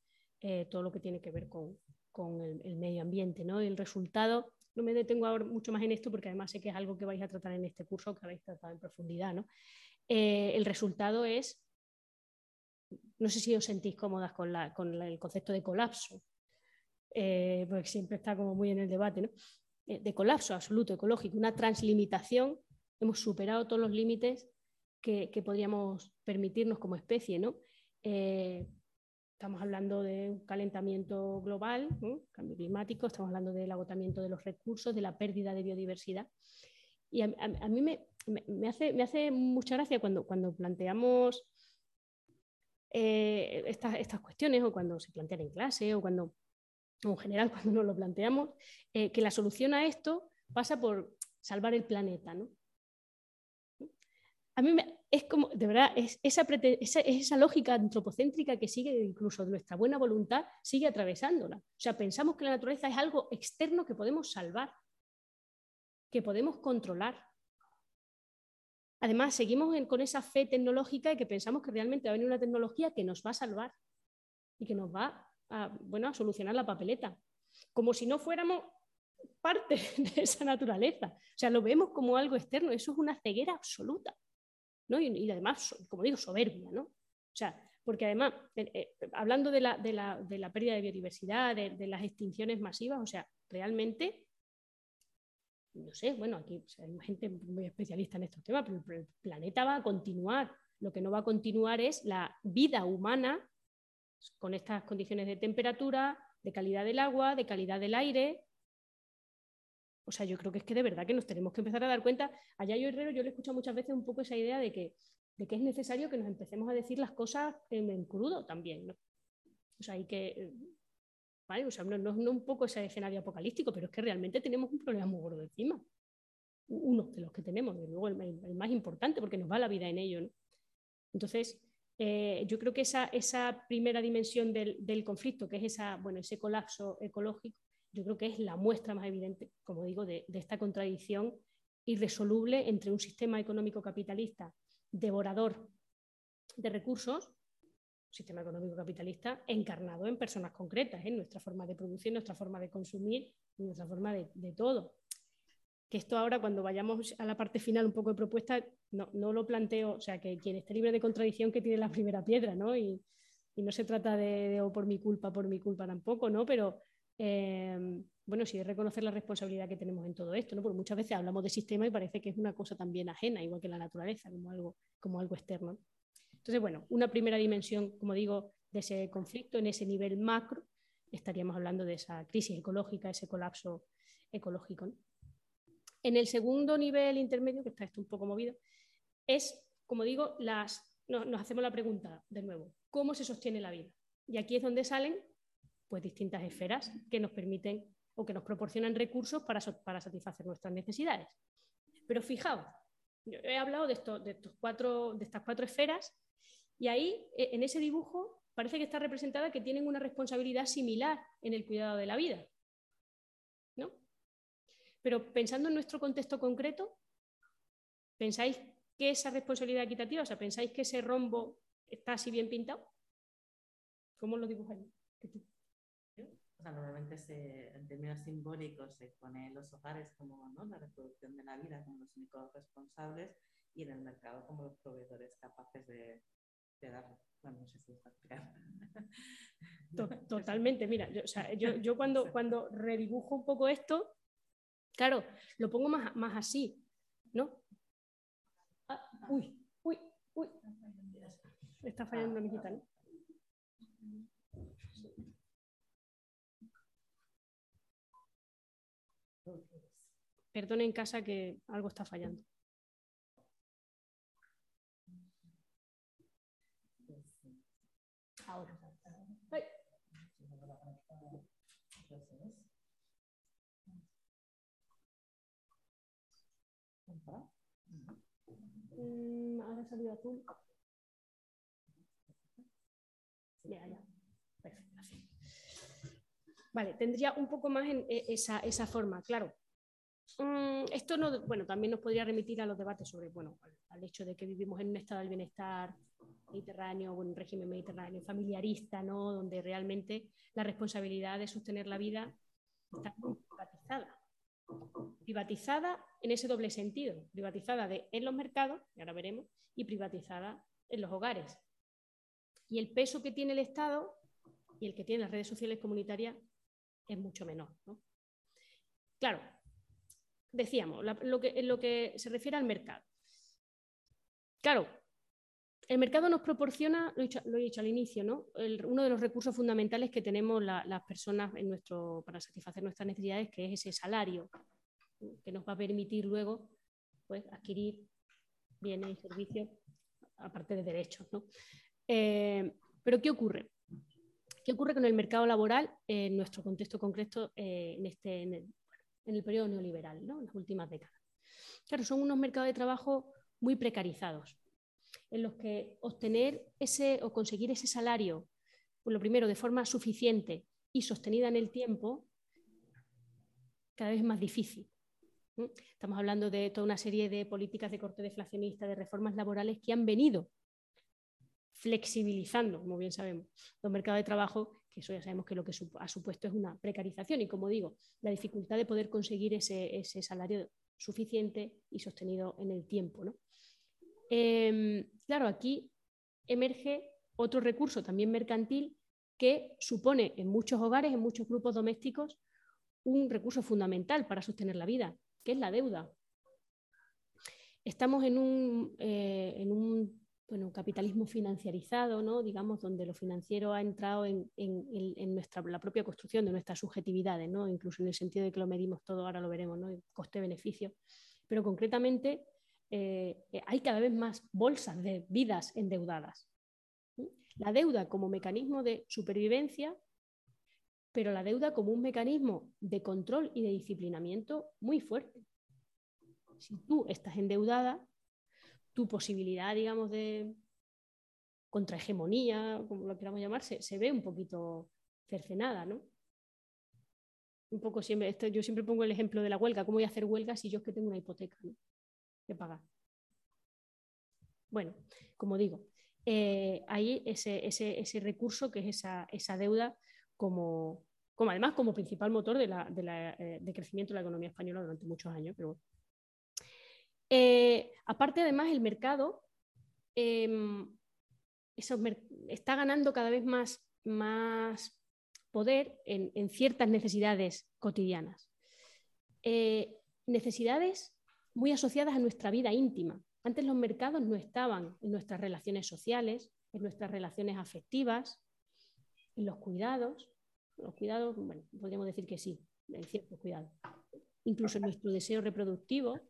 todo lo que tiene que ver con, con el, medio ambiente. ¿no? el resultado, no me detengo ahora mucho más en esto porque además sé que es algo que vais a tratar en este curso, que habéis tratado en profundidad. ¿no? Eh, el resultado es no sé si os sentís cómodas con, el concepto de colapso, eh, porque siempre está como muy en el debate, ¿no? Eh, de colapso absoluto ecológico, una translimitación, hemos superado todos los límites que, podríamos permitirnos como especie, ¿no? Estamos hablando de un calentamiento global, cambio climático, estamos hablando del agotamiento de los recursos, de la pérdida de biodiversidad. Y a, mí me, hace, mucha gracia cuando, planteamos eh, estas, cuestiones o cuando se plantean en clase o en general, cuando nos lo planteamos, eh, que la solución a esto pasa por salvar el planeta. ¿no? A mí es como, de verdad, es esa, esa, lógica antropocéntrica que sigue, incluso nuestra buena voluntad, sigue atravesándola. O sea, pensamos que la naturaleza es algo externo que podemos salvar, que podemos controlar. Además, seguimos con esa fe tecnológica y que pensamos que realmente va a venir una tecnología que nos va a salvar y que nos va a, bueno, a solucionar la papeleta, como si no fuéramos parte de esa naturaleza. O sea, lo vemos como algo externo, eso es una ceguera absoluta. Y, además, como digo, soberbia. ¿no? O sea, porque además, eh, eh, hablando de la, de, la, de la, pérdida de biodiversidad, de, las extinciones masivas, o sea, realmente no sé, bueno, aquí hay gente muy especialista en estos temas, pero el planeta va a continuar. Lo que no va a continuar es la vida humana con estas condiciones de temperatura, de calidad del agua, de calidad del aire. O sea, yo creo que es que de verdad que nos tenemos que empezar a dar cuenta. Allá yo Herrero, yo le he escuchado muchas veces un poco esa idea de que, de que es necesario que nos empecemos a decir las cosas en, crudo también. ¿no? O sea, hay que no, es un poco ese escenario apocalíptico, pero es que realmente tenemos un problema muy gordo encima. Uno de los que tenemos, y luego el, más importante, porque nos va la vida en ello. Entonces, eh, yo creo que esa, esa primera dimensión del, conflicto, que es esa, bueno, ese colapso ecológico, yo creo que es la muestra más evidente, como digo, de, de esta contradicción irresoluble entre un sistema económico capitalista devorador de recursos sistema económico capitalista encarnado en personas concretas, en nuestra forma de producir, nuestra forma de consumir, nuestra forma de, todo. Que esto ahora, cuando vayamos a la parte final un poco de propuesta, no, lo planteo, o sea, que quien esté libre de contradicción que tiene la primera piedra, ¿no? Y, no se trata de, o por mi culpa, por mi culpa tampoco, ¿no? Pero eh, bueno, sí es reconocer la responsabilidad que tenemos en todo esto, ¿no? Porque muchas veces hablamos de sistema y parece que es una cosa también ajena, igual que la naturaleza, como algo, como algo externo. Entonces, bueno, una primera dimensión, como digo, de ese conflicto en ese nivel macro, estaríamos hablando de esa crisis ecológica, ese colapso ecológico. En el segundo nivel intermedio, que está esto un poco movido, es, como digo, las, nos hacemos la pregunta de nuevo, ¿cómo se sostiene la vida? Y aquí es donde salen pues, distintas esferas que nos permiten o que nos proporcionan recursos para, para satisfacer nuestras necesidades. Pero fijaos, he hablado de, estos cuatro, de estas cuatro esferas y ahí, e, en ese dibujo, parece que está representada que tienen una responsabilidad similar en el cuidado de la vida. ¿no? Pero pensando en nuestro contexto concreto, ¿pensáis que esa responsabilidad equitativa, o sea, pensáis que ese rombo está así bien pintado? ¿Cómo lo dibujáis? O sea, normalmente se, en términos simbólicos se pone los hogares como ¿no? la reproducción de la vida como los únicos responsables y en el mercado como los proveedores capaces de, de darlo. Bueno, no sé si está. Totalmente, mira, yo, o sea, yo, yo, cuando, cuando redibujo un poco esto, claro, lo pongo más, más así, ¿no? Ah, uy, uy, uy. Está fallando mi ¿no? Perdone en casa que algo está fallando. Ahora. Mm, ahora salido azul. Ya, ya. Perfecto. Vale, tendría un poco más en e, esa, esa forma, claro. Mm, esto no, bueno, también nos podría remitir a los debates sobre, bueno, al, hecho de que vivimos en un estado del bienestar mediterráneo un régimen mediterráneo familiarista, ¿no? Donde realmente la responsabilidad de sostener la vida está privatizada. Privatizada en ese doble sentido, privatizada de, en los mercados, y ahora veremos, y privatizada en los hogares. Y el peso que tiene el Estado y el que tienen las redes sociales comunitarias es mucho menor. Claro, decíamos, lo, que, en lo que se refiere al mercado. Claro, el mercado nos proporciona, lo he dicho, al inicio, ¿no? uno de los recursos fundamentales que tenemos las personas en nuestro, para satisfacer nuestras necesidades, que es ese salario, que nos va a permitir luego pues, adquirir bienes y servicios, aparte de derechos. ¿no? Eh, pero ¿qué ocurre? ¿Qué ocurre con el mercado laboral en nuestro contexto concreto eh, en, este, en, periodo neoliberal, ¿no? en las últimas décadas? Claro, son unos mercados de trabajo muy precarizados, en los que obtener ese o conseguir ese salario, por lo primero, de forma suficiente y sostenida en el tiempo, cada vez es más difícil. Estamos hablando de toda una serie de políticas de corte deflacionista, de reformas laborales que han venido flexibilizando, como bien sabemos, los mercados de trabajo, que eso ya sabemos que lo que ha supuesto es una precarización y, como digo, la dificultad de poder conseguir ese, salario suficiente y sostenido en el tiempo. Em, claro, aquí emerge otro recurso también mercantil que supone en muchos hogares, en muchos grupos domésticos, un recurso fundamental para sostener la vida, que es la deuda. Estamos en un, eh, en un bueno, capitalismo financiarizado, ¿no? digamos, donde lo financiero ha entrado en, nuestra, la propia construcción de nuestras subjetividades, ¿no? incluso en el sentido de que lo medimos todo, ahora lo veremos, ¿no? coste-beneficio. Pero concretamente eh, hay cada vez más bolsas de vidas endeudadas. La deuda como mecanismo de supervivencia, pero la deuda como un mecanismo de control y de disciplinamiento muy fuerte. Si tú estás endeudada, tu posibilidad, digamos, de contrahegemonía, como lo queramos llamar, se, ve un poquito cercenada, ¿no? Un poco siempre, yo siempre pongo el ejemplo de la huelga, ¿cómo voy a hacer huelga si yo es que tengo una hipoteca que pagar? Bueno, como digo, eh, hay ese, recurso que es esa, esa deuda como, como, además como principal motor de, la, de, eh, crecimiento de la economía española durante muchos años, pero eh, aparte, además, el mercado em, está ganando cada vez más, más poder en, ciertas necesidades cotidianas. Eh, necesidades muy asociadas a nuestra vida íntima. Antes los mercados no estaban en nuestras relaciones sociales, en nuestras relaciones afectivas, en los cuidados. Los cuidados, bueno, podríamos decir que sí, en ciertos cuidados. Incluso en nuestro deseo reproductivo,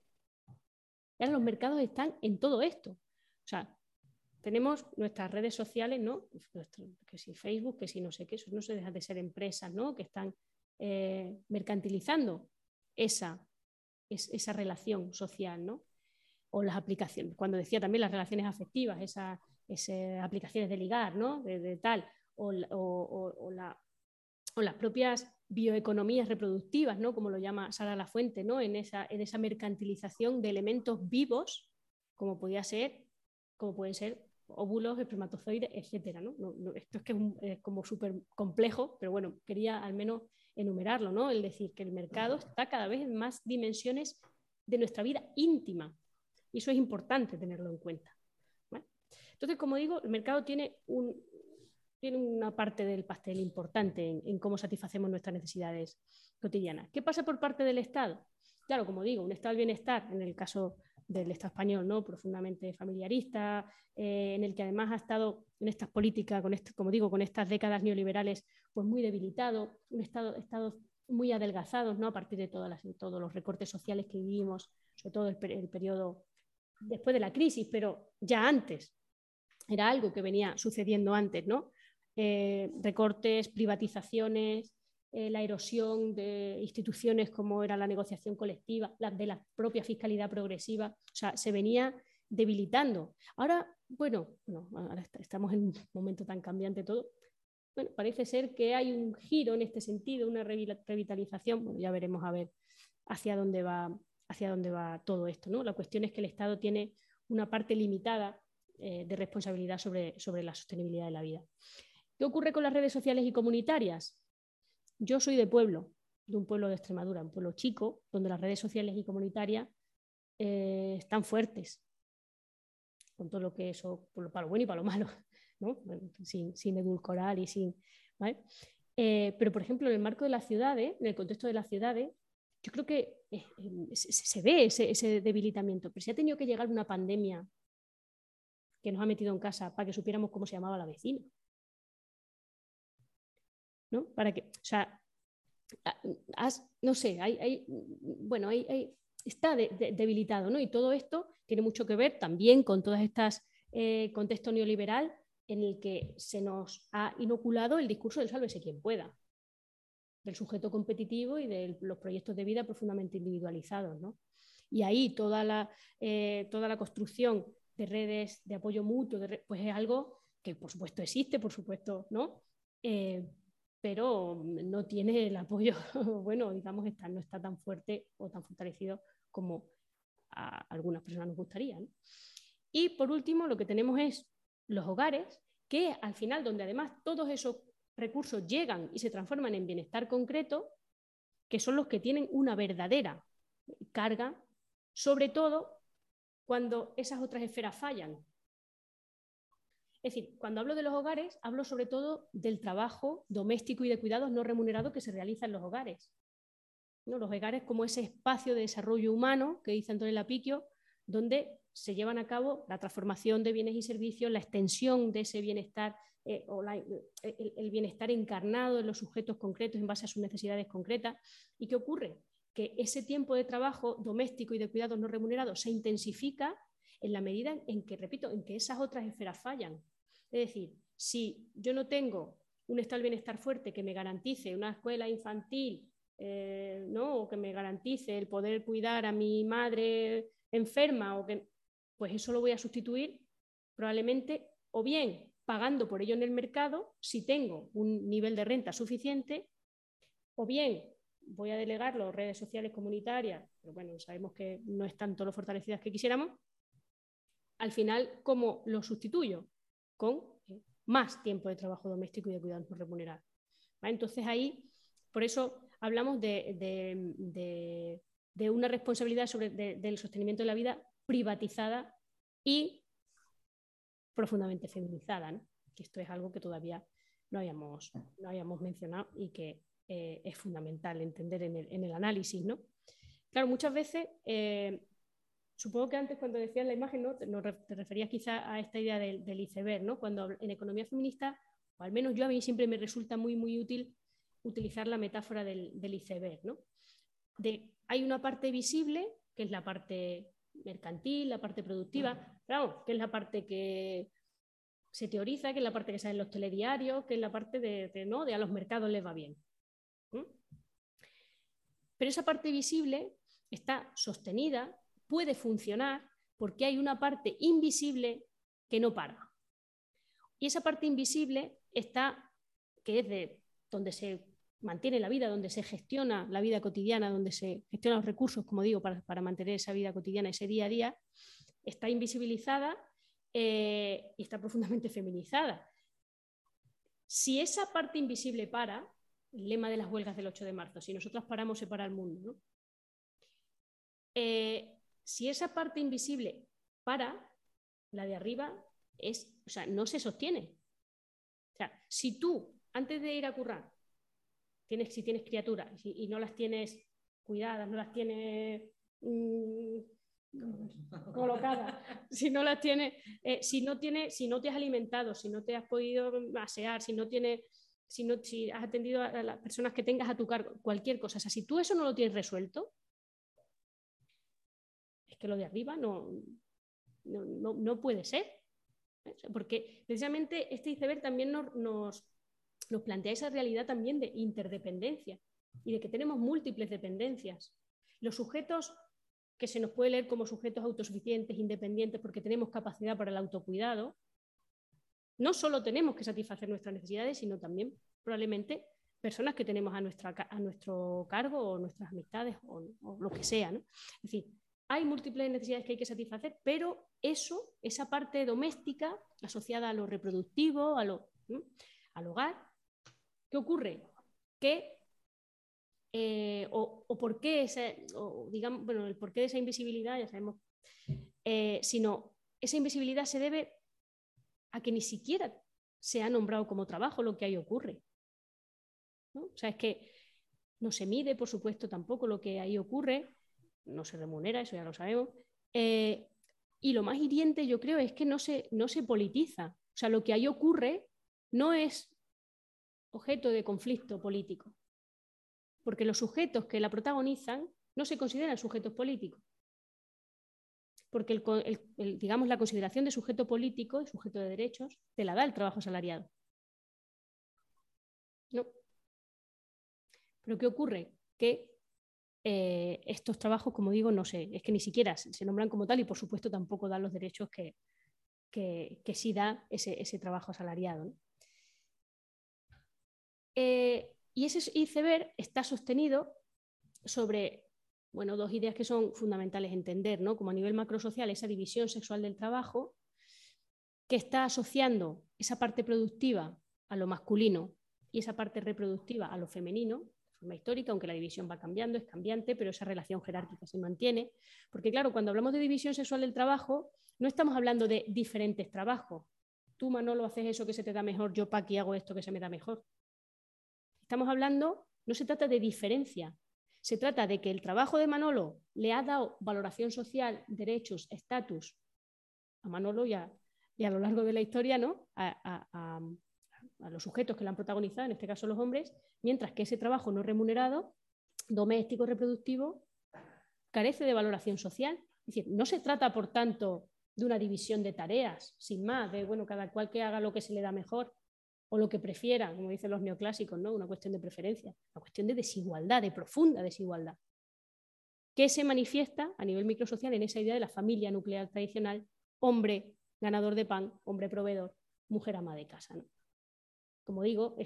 Ahora los mercados están en todo esto. O sea, tenemos nuestras redes sociales, ¿no? que si Facebook, que si no sé qué, eso no se deja de ser empresas, ¿no? Que están eh, mercantilizando esa, esa relación social, ¿no? O las aplicaciones, cuando decía también las relaciones afectivas, esas, aplicaciones de ligar, ¿no? De, tal, o, o las propias bioeconomías reproductivas, ¿no? como lo llama Sara Lafuente, ¿no? en, esa, en esa mercantilización de elementos vivos, como podía ser, como pueden ser óvulos, espermatozoides, etcétera. ¿no? esto es que es, como súper complejo, pero bueno, quería al menos enumerarlo, ¿no? El decir que el mercado está cada vez en más dimensiones de nuestra vida íntima. Y eso es importante tenerlo en cuenta. Entonces, como digo, el mercado tiene, un, tiene una parte del pastel importante en, cómo satisfacemos nuestras necesidades cotidianas. ¿Qué pasa por parte del Estado? Claro, como digo, un estado del bienestar, en el caso del Estado español, ¿no? profundamente familiarista, eh, en el que además ha estado en estas políticas, con este, como digo, con estas décadas neoliberales, pues muy debilitado, un Estado, estados muy adelgazados ¿no? a partir de todas las, todos los recortes sociales que vivimos, sobre todo el, el periodo después de la crisis, pero ya antes, era algo que venía sucediendo antes, ¿no? Eh, recortes, privatizaciones, eh, la erosión de instituciones como era la negociación colectiva, de la propia fiscalidad progresiva, o sea, se venía debilitando. Ahora, bueno, ahora estamos en un momento tan cambiante todo. Bueno, parece ser que hay un giro en este sentido, una revitalización. Ya veremos a ver hacia dónde va, hacia dónde va todo esto. ¿no? La cuestión es que el Estado tiene una parte limitada eh, de responsabilidad sobre, sobre la sostenibilidad de la vida. ¿Qué ocurre con las redes sociales y comunitarias? Yo soy de pueblo, de un pueblo de Extremadura, un pueblo chico, donde las redes sociales y comunitarias eh, están fuertes, con todo lo que eso, para lo bueno y para lo malo, sin, edulcorar y sin... Eh, pero, por ejemplo, en el marco de las ciudades, en el contexto de las ciudades, yo creo que eh, se, ve ese, ese, debilitamiento, pero si ha tenido que llegar una pandemia que nos ha metido en casa para que supiéramos cómo se llamaba la vecina. ¿No? Para que, sea, no sé, hay, bueno, hay, está debilitado, ¿no? Y todo esto tiene mucho que ver también con todas estas eh, contexto neoliberal en el que se nos ha inoculado el discurso del sálvese quien pueda, del sujeto competitivo y de los proyectos de vida profundamente individualizados, ¿no? Y ahí toda la, eh, toda la construcción de redes de apoyo mutuo, pues es algo que por supuesto existe, por supuesto, ¿no? Eh, pero no tiene el apoyo, bueno, digamos, está, no está tan fuerte o tan fortalecido como a algunas personas nos gustaría. Y por último, lo que tenemos es los hogares, que al final, donde además todos esos recursos llegan y se transforman en bienestar concreto, que son los que tienen una verdadera carga, sobre todo cuando esas otras esferas fallan, es decir, cuando hablo de los hogares, hablo sobre todo del trabajo doméstico y de cuidados no remunerado que se realiza en los hogares. Los hogares como ese espacio de desarrollo humano que dice Antonio Lapiquio, donde se llevan a cabo la transformación de bienes y servicios, la extensión de ese bienestar eh, o el, bienestar encarnado en los sujetos concretos en base a sus necesidades concretas. ¿Y qué ocurre? Que ese tiempo de trabajo doméstico y de cuidados no remunerados se intensifica en la medida en que, repito, en que esas otras esferas fallan. Es decir, si yo no tengo un estado del bienestar fuerte que me garantice una escuela infantil, eh, ¿no? o que me garantice el poder cuidar a mi madre enferma, o que, pues eso lo voy a sustituir probablemente o bien pagando por ello en el mercado si tengo un nivel de renta suficiente, o bien voy a delegar las redes sociales comunitarias, pero bueno, sabemos que no están todo lo fortalecidas que quisiéramos, al final, ¿cómo lo sustituyo? Con más tiempo de trabajo doméstico y de cuidados no remunerado. Entonces ahí, por eso hablamos de, una responsabilidad sobre del sostenimiento de la vida privatizada y profundamente feminizada, que esto es algo que todavía no habíamos, no habíamos mencionado y que eh, es fundamental entender en el, análisis. ¿no? Claro, muchas veces eh, Supongo que antes cuando decías la imagen, ¿no? te referías quizá a esta idea del, iceberg, ¿no? Cuando en economía feminista, o al menos yo a mí siempre me resulta muy, muy útil utilizar la metáfora del, iceberg, ¿no? De, hay una parte visible, que es la parte mercantil, la parte productiva, claro, que es la parte que se teoriza, que es la parte que sale en los telediarios, que es la parte de, ¿no? de a los mercados les va bien. Pero esa parte visible está sostenida puede funcionar porque hay una parte invisible que no para. Y esa parte invisible está, que es de donde se mantiene la vida, donde se gestiona la vida cotidiana, donde se gestionan los recursos, como digo, para, mantener esa vida cotidiana, ese día a día, está invisibilizada eh, y está profundamente feminizada. Si esa parte invisible para, el lema de las huelgas del 8 de marzo, si nosotros paramos, se para el mundo. Eh, si esa parte invisible para, la de arriba es, o sea, no se sostiene. O sea, si tú, antes de ir a currar, tienes, si tienes criaturas y, no las tienes cuidadas, no las tienes mm, colocadas, si no las tienes, eh, si no tienes, si no te has alimentado, si no te has podido asear, si no tienes, si no, si has atendido a las personas que tengas a tu cargo, cualquier cosa. O sea, si tú eso no lo tienes resuelto, es que lo de arriba no, no, no, puede ser. Porque precisamente este iceberg también nos, nos, nos plantea esa realidad también de interdependencia y de que tenemos múltiples dependencias. Los sujetos que se nos puede leer como sujetos autosuficientes, independientes, porque tenemos capacidad para el autocuidado, no solo tenemos que satisfacer nuestras necesidades, sino también probablemente personas que tenemos a, nuestra, a nuestro cargo o nuestras amistades o, lo que sea. Es decir, hay múltiples necesidades que hay que satisfacer, pero eso, esa parte doméstica asociada a lo reproductivo, a lo, al hogar, ¿qué ocurre? Que eh, o, por qué ese, digamos, bueno, el porqué de esa invisibilidad, ya sabemos, eh, sino esa invisibilidad se debe a que ni siquiera se ha nombrado como trabajo lo que ahí ocurre. O sea, es que no se mide, por supuesto, tampoco lo que ahí ocurre, no se remunera, eso ya lo sabemos. Eh, y lo más hiriente, yo creo, es que no se, no se politiza. O sea, lo que ahí ocurre no es objeto de conflicto político porque los sujetos que la protagonizan no se consideran sujetos políticos. Porque digamos, la consideración de sujeto político, de sujeto de derechos, te la da el trabajo asalariado. No. Pero ¿qué ocurre? Que eh, estos trabajos, como digo, no sé, es que ni siquiera se nombran como tal y por supuesto tampoco dan los derechos que, que, sí da ese, trabajo asalariado. Eh, y ese iceberg está sostenido sobre bueno, dos ideas que son fundamentales entender, ¿no? como a nivel macrosocial, esa división sexual del trabajo, que está asociando esa parte productiva a lo masculino y esa parte reproductiva a lo femenino, forma histórica, aunque la división va cambiando, es cambiante, pero esa relación jerárquica se mantiene. Porque claro, cuando hablamos de división sexual del trabajo, no estamos hablando de diferentes trabajos. Tú, Manolo, haces eso que se te da mejor, yo, Paqui, hago esto que se me da mejor. Estamos hablando, no se trata de diferencia, se trata de que el trabajo de Manolo le ha dado valoración social, derechos, estatus a Manolo y a, lo largo de la historia ¿no? A, los sujetos que lo han protagonizado, en este caso los hombres, mientras que ese trabajo no remunerado, doméstico, reproductivo, carece de valoración social. Es decir, no se trata, por tanto, de una división de tareas, sin más, de bueno, cada cual que haga lo que se le da mejor, o lo que prefieran, como dicen los neoclásicos, ¿no? una cuestión de preferencia, una cuestión de desigualdad, de profunda desigualdad, que se manifiesta a nivel microsocial en esa idea de la familia nuclear tradicional, hombre ganador de pan, hombre proveedor, mujer ama de casa. Como digo,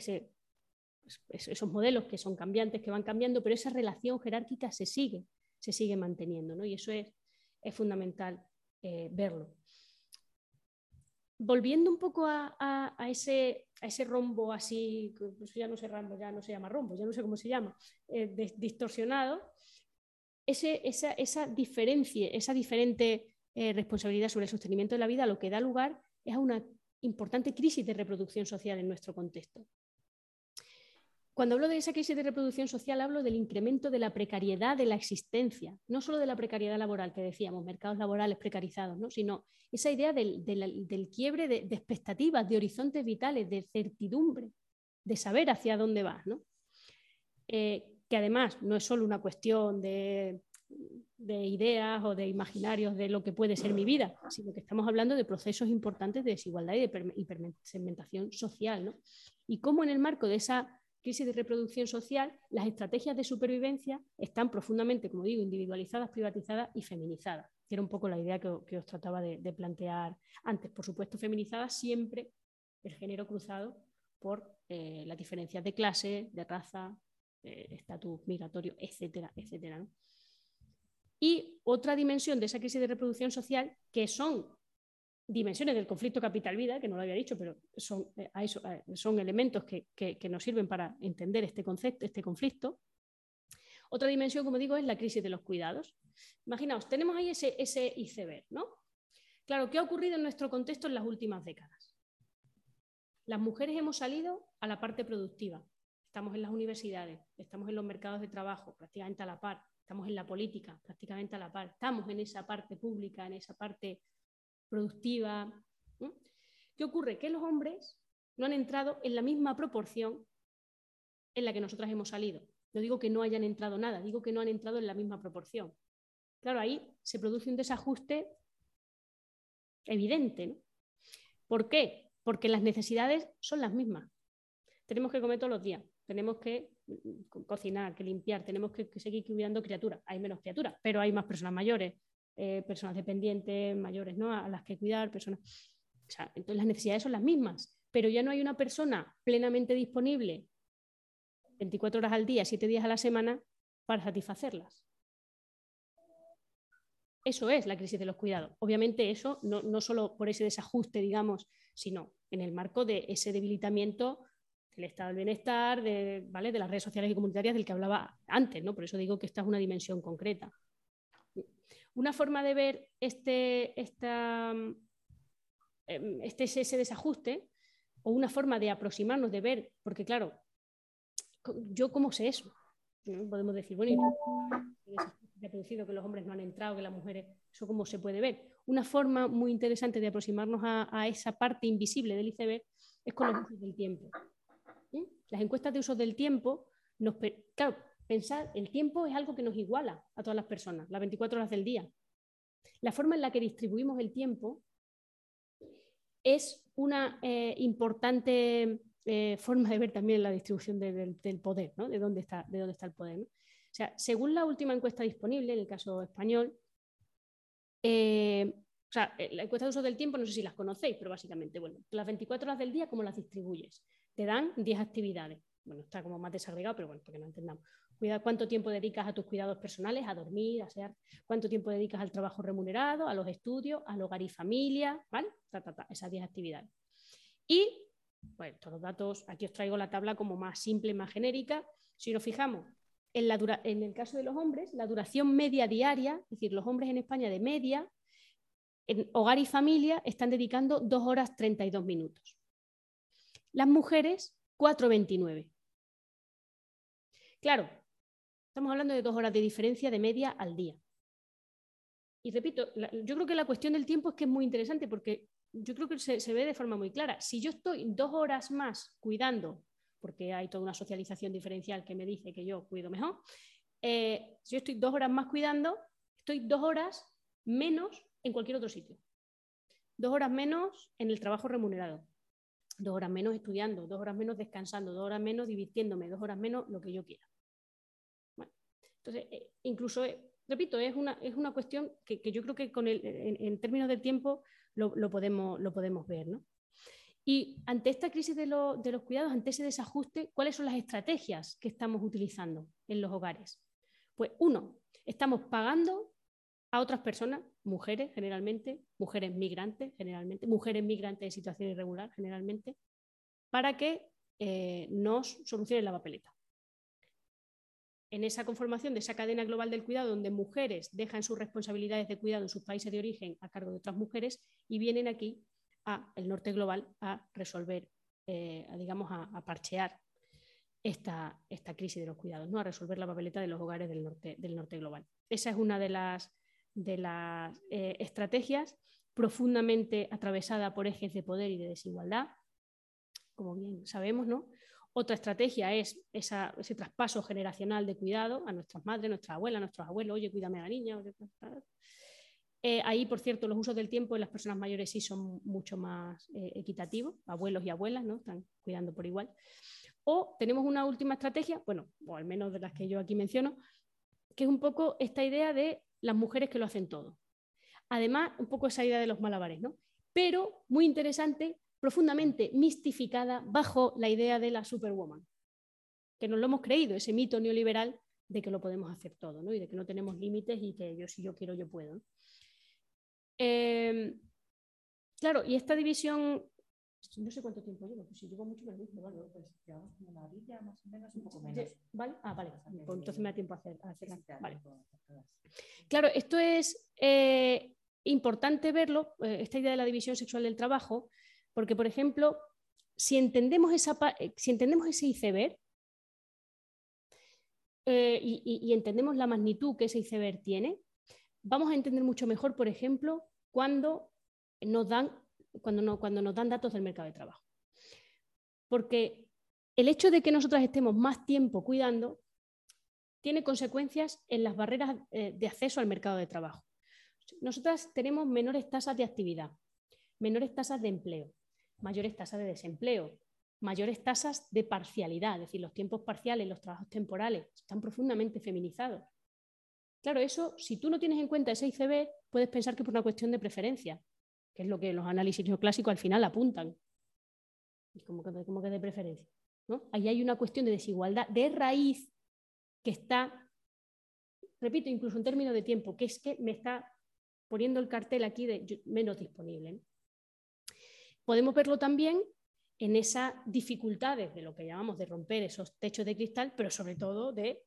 esos modelos que son cambiantes, que van cambiando, pero esa relación jerárquica se sigue, se sigue manteniendo, ¿no? y eso es, es fundamental eh, verlo volviendo un poco a, ese, rombo así, pues ya no sé rombo, ya no se llama rombo, ya no sé cómo se llama, eh, distorsionado, esa, diferencia, esa diferente eh, responsabilidad sobre el sostenimiento de la vida lo que da lugar es a una importante crisis de reproducción social en nuestro contexto. Cuando hablo de esa crisis de reproducción social, hablo del incremento de la precariedad de la existencia, no solo de la precariedad laboral que decíamos, mercados laborales precarizados, ¿no? sino esa idea del, quiebre de, expectativas, de horizontes vitales, de certidumbre, de saber hacia dónde vas. Eh, que además no es solo una cuestión de, ideas o de imaginarios de lo que puede ser mi vida, sino que estamos hablando de procesos importantes de desigualdad y de hipersegmentación social. Y cómo en el marco de esa crisis de reproducción social, las estrategias de supervivencia están profundamente, como digo, individualizadas, privatizadas y feminizadas. era un poco la idea que, os trataba de, plantear antes. Por supuesto, feminizadas siempre el género cruzado por eh, las diferencias de clase, de raza, estatus migratorio, etcétera, etcétera. Y otra dimensión de esa crisis de reproducción social, que son dimensiones del conflicto capital-vida, que no lo había dicho, pero son, eh, son elementos que, nos sirven para entender este, concepto, este conflicto. Otra dimensión, como digo, es la crisis de los cuidados. Imaginaos, tenemos ahí ese, ese iceberg, ¿no? Claro, ¿qué ha ocurrido en nuestro contexto en las últimas décadas? Las mujeres hemos salido a la parte productiva. Estamos en las universidades, estamos en los mercados de trabajo, prácticamente a la par, estamos en la política, prácticamente a la par, estamos en esa parte pública, en esa parte productiva. ¿Qué ocurre? Que los hombres no han entrado en la misma proporción en la que nosotras hemos salido. No digo que no hayan entrado nada, digo que no han entrado en la misma proporción. Claro, ahí se produce un desajuste evidente. ¿Por qué? Porque las necesidades son las mismas. Tenemos que comer todos los días, tenemos que cocinar, que limpiar, tenemos que, seguir cuidando criaturas. Hay menos criaturas, pero hay más personas mayores, eh, personas dependientes, mayores, ¿no? A las que cuidar, personas. entonces las necesidades son las mismas, pero ya no hay una persona plenamente disponible 24 horas al día, 7 días a la semana para satisfacerlas. Eso es la crisis de los cuidados. Obviamente eso no, no solo por ese desajuste, digamos, sino en el marco de ese debilitamiento del estado del bienestar, de, las redes sociales y comunitarias del que hablaba antes, ¿no? Por eso digo que esta es una dimensión concreta. Una forma de ver este, esta, em, este, ese desajuste o una forma de aproximarnos, de ver, porque claro, yo cómo sé eso. Podemos decir, bueno, ha producido que los hombres no han entrado, que las mujeres, eso cómo se puede ver. Una forma muy interesante de aproximarnos a, esa parte invisible del iceberg es con los usos del tiempo. Las encuestas de usos del tiempo nos... Claro, pensar, el tiempo es algo que nos iguala a todas las personas, las 24 horas del día. La forma en la que distribuimos el tiempo es una eh, importante eh, forma de ver también la distribución del poder, ¿no? de, dónde está, de dónde está el poder. O sea, según la última encuesta disponible, en el caso español, eh, o sea, la encuesta de uso del tiempo, no sé si las conocéis, pero básicamente, bueno, las 24 horas del día, ¿cómo las distribuyes? Te dan 10 actividades. Bueno, está como más desagregado, pero bueno, porque no entendamos. Cuida cuánto tiempo dedicas a tus cuidados personales, a dormir, a ser, cuánto tiempo dedicas al trabajo remunerado, a los estudios, al hogar y familia, ¿vale? esas 10 actividades. Y, bueno, todos los datos, aquí os traigo la tabla como más simple, más genérica. Si nos fijamos, en, la en el caso de los hombres, la duración media diaria, es decir, los hombres en España de media, en hogar y familia, están dedicando 2 horas 32 minutos. Las mujeres, 4.29. Claro, Estamos hablando de dos horas de diferencia de media al día. Y repito, yo creo que la cuestión del tiempo es que es muy interesante porque yo creo que se, ve de forma muy clara. Si yo estoy dos horas más cuidando, porque hay toda una socialización diferencial que me dice que yo cuido mejor, eh, si yo estoy dos horas más cuidando, estoy dos horas menos en cualquier otro sitio. Dos horas menos en el trabajo remunerado, dos horas menos estudiando, dos horas menos descansando, dos horas menos divirtiéndome, dos horas menos lo que yo quiera. Entonces, eh, incluso, eh, repito, es una, es una cuestión que, yo creo que con el, en, términos del tiempo lo, podemos, lo podemos ver. ¿no? Y ante esta crisis de, de, los cuidados, ante ese desajuste, ¿cuáles son las estrategias que estamos utilizando en los hogares? Pues uno, estamos pagando a otras personas, mujeres generalmente, mujeres migrantes generalmente, mujeres migrantes en situación irregular generalmente, para que eh, nos solucionen la papeleta en esa conformación de esa cadena global del cuidado, donde mujeres dejan sus responsabilidades de cuidado en sus países de origen a cargo de otras mujeres y vienen aquí al norte global a resolver, eh, digamos, a, parchear esta, esta, crisis de los cuidados, ¿no? a resolver la papeleta de los hogares del norte, del norte global. Esa es una de las, de las eh, estrategias profundamente atravesada por ejes de poder y de desigualdad, como bien sabemos, ¿no? Otra estrategia es ese traspaso generacional de cuidado a nuestras madres, nuestras abuelas, nuestros abuelos, oye, cuídame a la niña. Eh, ahí, por cierto, los usos del tiempo en las personas mayores sí son mucho más eh, equitativos, abuelos y abuelas, ¿no? Están cuidando por igual. O tenemos una última estrategia, bueno, o al menos de las que yo aquí menciono, que es un poco esta idea de las mujeres que lo hacen todo. Además, un poco esa idea de los malabares, ¿no? Pero muy interesante profundamente mistificada bajo la idea de la superwoman, que nos lo hemos creído, ese mito neoliberal de que lo podemos hacer todo, ¿no? y de que no tenemos límites y que yo si yo quiero, yo puedo. Em, Claro, y esta división, no sé cuánto tiempo llevo, pues si llevo mucho, me lo vale. Pues llevamos como una orilla, más o menos, un poco menos. ¿Vale? Ah, vale. Pues entonces me da tiempo a, hacer, a. Vale. Claro, esto es eh, importante verlo, eh, esta idea de la división sexual del trabajo, porque, por ejemplo, si entendemos, esa, eh, si entendemos ese iceberg y, y, entendemos la magnitud que ese iceberg tiene, vamos a entender mucho mejor, por ejemplo, cuando nos dan, cuando, no, cuando nos dan datos del mercado de trabajo. Porque el hecho de que nosotras estemos más tiempo cuidando tiene consecuencias en las barreras eh, de acceso al mercado de trabajo. Nosotras tenemos menores tasas de actividad, menores tasas de empleo, mayores tasas de desempleo, mayores tasas de parcialidad, es decir, los tiempos parciales, los trabajos temporales están profundamente feminizados. Claro, eso, si tú no tienes en cuenta ese ICB, puedes pensar que por una cuestión de preferencia, que es lo que los análisis neoclásicos al final apuntan. como que, de preferencia. ¿no? Ahí hay una cuestión de desigualdad de raíz que está, repito, incluso en términos de tiempo, que es que me está poniendo el cartel aquí de menos disponible. Podemos verlo también en esas dificultades de lo que llamamos de romper esos techos de cristal, pero sobre todo de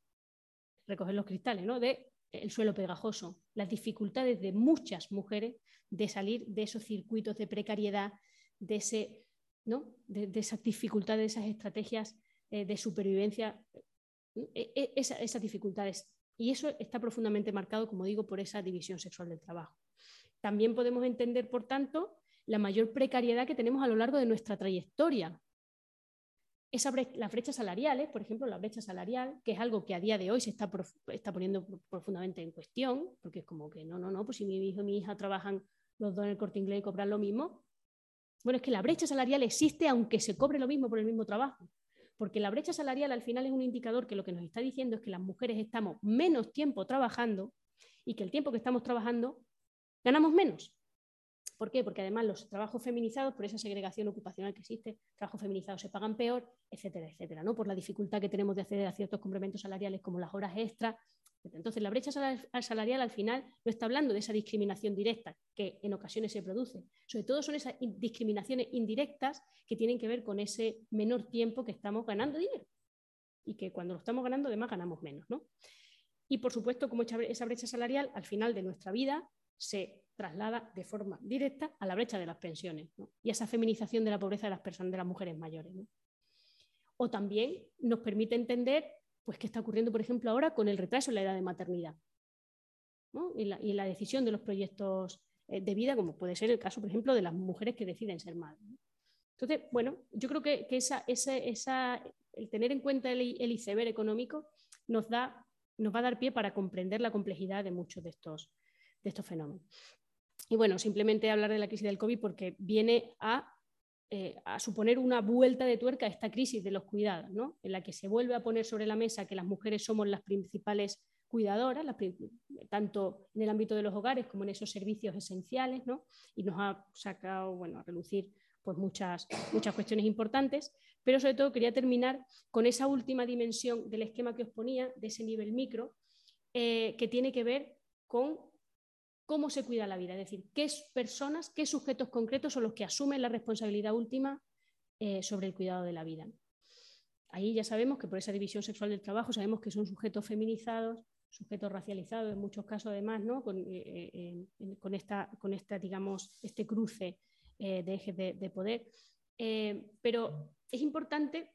recoger los cristales, ¿no? de el suelo pegajoso, las dificultades de muchas mujeres de salir de esos circuitos de precariedad, de, ese, ¿no? de, esas dificultades, de esas estrategias eh, de supervivencia e, e, esas dificultades. Y eso está profundamente marcado, como digo, por esa división sexual del trabajo. También podemos entender, por tanto, la mayor precariedad que tenemos a lo largo de nuestra trayectoria. Esa las brechas salariales, por ejemplo, la brecha salarial, que es algo que a día de hoy se está, está poniendo profundamente en cuestión, porque es como que no, no, no, pues si mi hijo y mi hija trabajan los dos en el corte inglés y cobran lo mismo. Bueno, es que la brecha salarial existe aunque se cobre lo mismo por el mismo trabajo porque la brecha salarial al final es un indicador que lo que nos está diciendo es que las mujeres estamos menos tiempo trabajando y que el tiempo que estamos trabajando ganamos menos. ¿Por qué? Porque además los trabajos feminizados, por esa segregación ocupacional que existe, trabajos feminizados se pagan peor, etcétera, etcétera, ¿no? Por la dificultad que tenemos de acceder a ciertos complementos salariales como las horas extras, entonces, la brecha salarial al final no está hablando de esa discriminación directa que en ocasiones se produce. Sobre todo son esas discriminaciones indirectas que tienen que ver con ese menor tiempo que estamos ganando dinero. Y que cuando lo estamos ganando, además, ganamos menos. Y por supuesto, como esa brecha salarial al final de nuestra vida se traslada de forma directa a la brecha de las pensiones y a esa feminización de la pobreza de las personas, de las mujeres mayores. O también nos permite entender pues, ¿qué está ocurriendo, por ejemplo, ahora con el retraso en la edad de maternidad? Y, la, decisión de los proyectos eh, de vida, como puede ser el caso, por ejemplo, de las mujeres que deciden ser madres. Entonces, bueno, yo creo que, esa, el tener en cuenta el, iceberg económico nos, da, nos va a dar pie para comprender la complejidad de muchos de estos, de estos fenómenos. Y bueno, simplemente hablar de la crisis del COVID porque viene a eh, a suponer una vuelta de tuerca a esta crisis de los cuidados, en la que se vuelve a poner sobre la mesa que las mujeres somos las principales cuidadoras, tanto en el ámbito de los hogares como en esos servicios esenciales, y nos ha sacado bueno, a relucir pues muchas, muchas cuestiones importantes, pero sobre todo quería terminar con esa última dimensión del esquema que os ponía, de ese nivel micro, eh, que tiene que ver con cómo se cuida la vida, es decir, qué personas, qué sujetos concretos son los que asumen la responsabilidad última eh, sobre el cuidado de la vida. Ahí ya sabemos que por esa división sexual del trabajo sabemos que son sujetos feminizados, sujetos racializados en muchos casos además, ¿no? con, eh, eh, esta, con esta, digamos, este cruce de ejes de, poder. pero es importante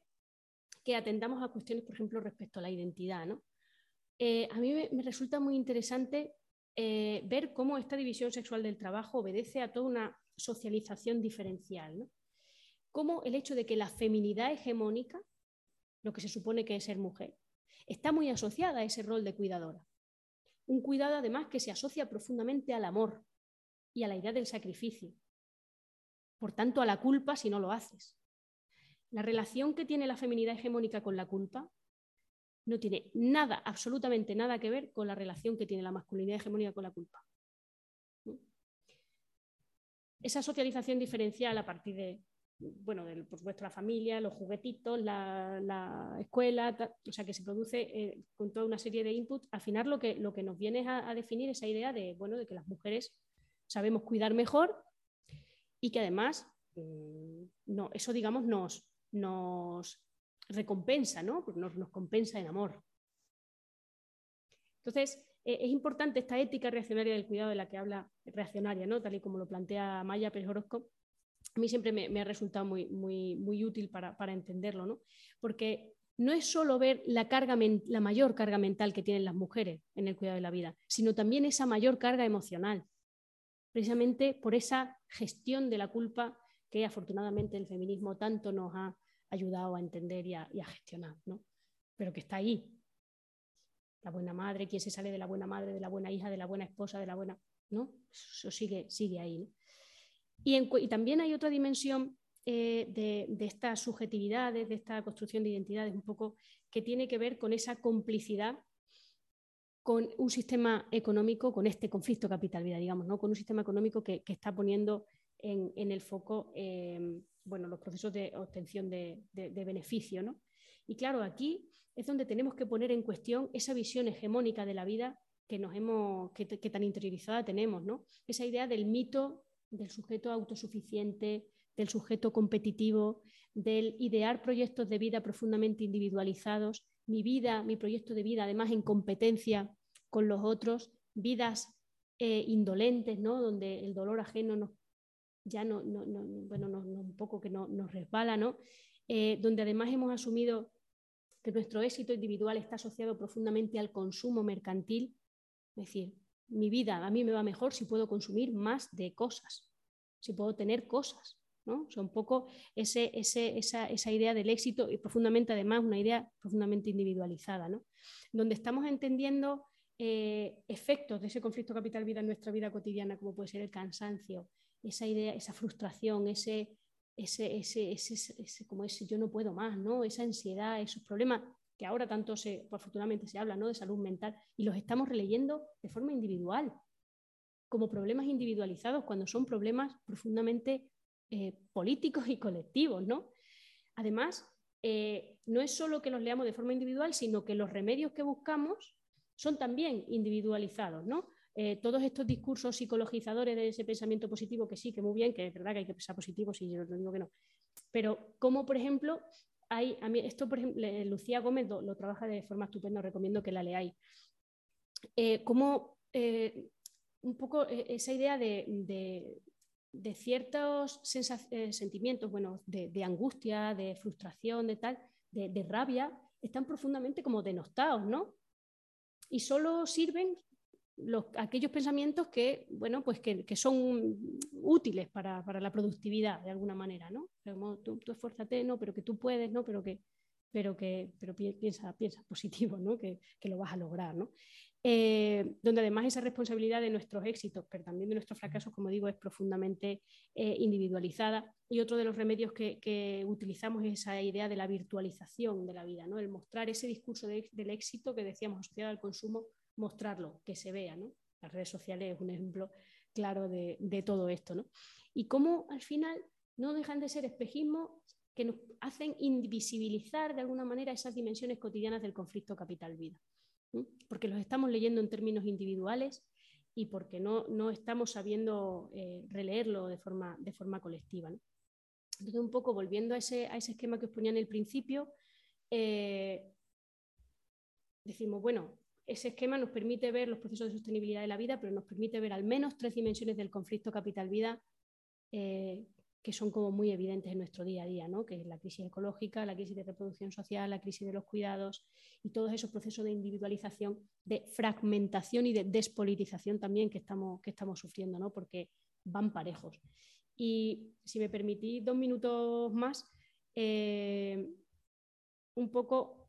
que atendamos a cuestiones, por ejemplo, respecto a la identidad. a mí me resulta muy interesante eh, ver cómo esta división sexual del trabajo obedece a toda una socialización diferencial. Cómo el hecho de que la feminidad hegemónica, lo que se supone que es ser mujer, está muy asociada a ese rol de cuidadora. Un cuidado además que se asocia profundamente al amor y a la idea del sacrificio. Por tanto, a la culpa si no lo haces. La relación que tiene la feminidad hegemónica con la culpa no tiene nada, absolutamente nada que ver con la relación que tiene la masculinidad hegemónica con la culpa. Esa socialización diferencial a partir de, bueno, por supuesto, la familia, los juguetitos, la, escuela, o sea, que se produce eh, con toda una serie de inputs, al final lo que, lo que nos viene a, a definir esa idea de, bueno, de que las mujeres sabemos cuidar mejor y que además mm, no, eso, digamos, nos, nos recompensa, ¿no? Nos, compensa en amor. Entonces, e, es importante esta ética reaccionaria del cuidado de la que habla reaccionaria, ¿no? tal y como lo plantea Maya Pérez Orozco, a mí siempre me, ha resultado muy, muy, muy útil para, para, entenderlo, ¿no? porque no es solo ver la, carga, la mayor carga mental que tienen las mujeres en el cuidado de la vida, sino también esa mayor carga emocional, precisamente por esa gestión de la culpa que afortunadamente el feminismo tanto nos ha ayudado a entender y a, gestionar, ¿no? pero que está ahí, la buena madre, quién se sale de la buena madre, de la buena hija, de la buena esposa, de la buena, ¿no? Eso sigue, sigue ahí. Y, también hay otra dimensión eh, de, estas subjetividades, de esta construcción de identidades, un poco que tiene que ver con esa complicidad con un sistema económico, con este conflicto capital-vida, digamos, ¿no? con un sistema económico que, está poniendo en, el foco eh, bueno, los procesos de obtención de, beneficio. ¿no? Y claro, aquí es donde tenemos que poner en cuestión esa visión hegemónica de la vida que, nos hemos, que, tan interiorizada tenemos, ¿no? Esa idea del mito del sujeto autosuficiente, del sujeto competitivo, del idear proyectos de vida profundamente individualizados, mi vida, mi proyecto de vida, además en competencia con los otros, vidas eh, indolentes, ¿no? donde el dolor ajeno ya no, bueno, un poco que nos resbala, ¿no? Eh, donde además hemos asumido que nuestro éxito individual está asociado profundamente al consumo mercantil, es decir, mi vida a mí me va mejor si puedo consumir más de cosas, si puedo tener cosas. ¿no? un poco ese, esa, idea del éxito y profundamente además una idea profundamente individualizada, ¿no? donde estamos entendiendo eh, efectos de ese conflicto capital-vida en nuestra vida cotidiana, como puede ser el cansancio, esa idea, esa frustración, ese, ese, ese, ese, como ese yo no puedo más, ¿no? esa ansiedad, esos problemas que ahora tanto se, afortunadamente se habla ¿no? de salud mental y los estamos releyendo de forma individual, como problemas individualizados cuando son problemas profundamente eh, políticos y colectivos. ¿no? Además, eh, no es solo que los leamos de forma individual, sino que los remedios que buscamos son también individualizados. ¿no? Eh, todos estos discursos psicologizadores de ese pensamiento positivo, que sí, que muy bien, que es verdad que hay que pensar positivo, sí, yo no digo que no. Pero como, por ejemplo, hay, a mí, esto, por ejemplo, Lucía Gómez lo, trabaja de forma estupenda, recomiendo que la leáis. Eh, como eh, un poco esa idea de, de, ciertos sentimientos, bueno, de, angustia, de frustración, de tal, de, rabia, están profundamente como denostados, ¿no? Y solo sirven aquellos pensamientos que, bueno, pues que, son útiles para, la productividad de alguna manera, ¿no? Como tú, esfuérzate, no, pero que tú puedes, ¿no? Pero que, pero que pero piensa, piensa positivo, ¿no? Que, lo vas a lograr, ¿no? Eh, donde además esa responsabilidad de nuestros éxitos, pero también de nuestros fracasos, como digo, es profundamente eh, individualizada. Y otro de los remedios que, utilizamos es esa idea de la virtualización de la vida, ¿no? el mostrar ese discurso del éxito que decíamos asociado al consumo mostrarlo, que se vea. ¿no? Las redes sociales es un ejemplo claro de, todo esto. ¿no? Y cómo al final no dejan de ser espejismos que nos hacen invisibilizar de alguna manera esas dimensiones cotidianas del conflicto capital-vida. Porque los estamos leyendo en términos individuales y porque no, no estamos sabiendo eh, releerlo de forma, de forma colectiva. Entonces, un poco volviendo a ese, a ese esquema que os ponía en el principio, eh, decimos, bueno, ese esquema nos permite ver los procesos de sostenibilidad de la vida, pero nos permite ver al menos tres dimensiones del conflicto capital-vida eh, que son como muy evidentes en nuestro día a día, ¿no? que es la crisis ecológica, la crisis de reproducción social, la crisis de los cuidados y todos esos procesos de individualización, de fragmentación y de despolitización también que estamos, que estamos sufriendo, ¿no? porque van parejos. Y si me permitís dos minutos más, eh, un poco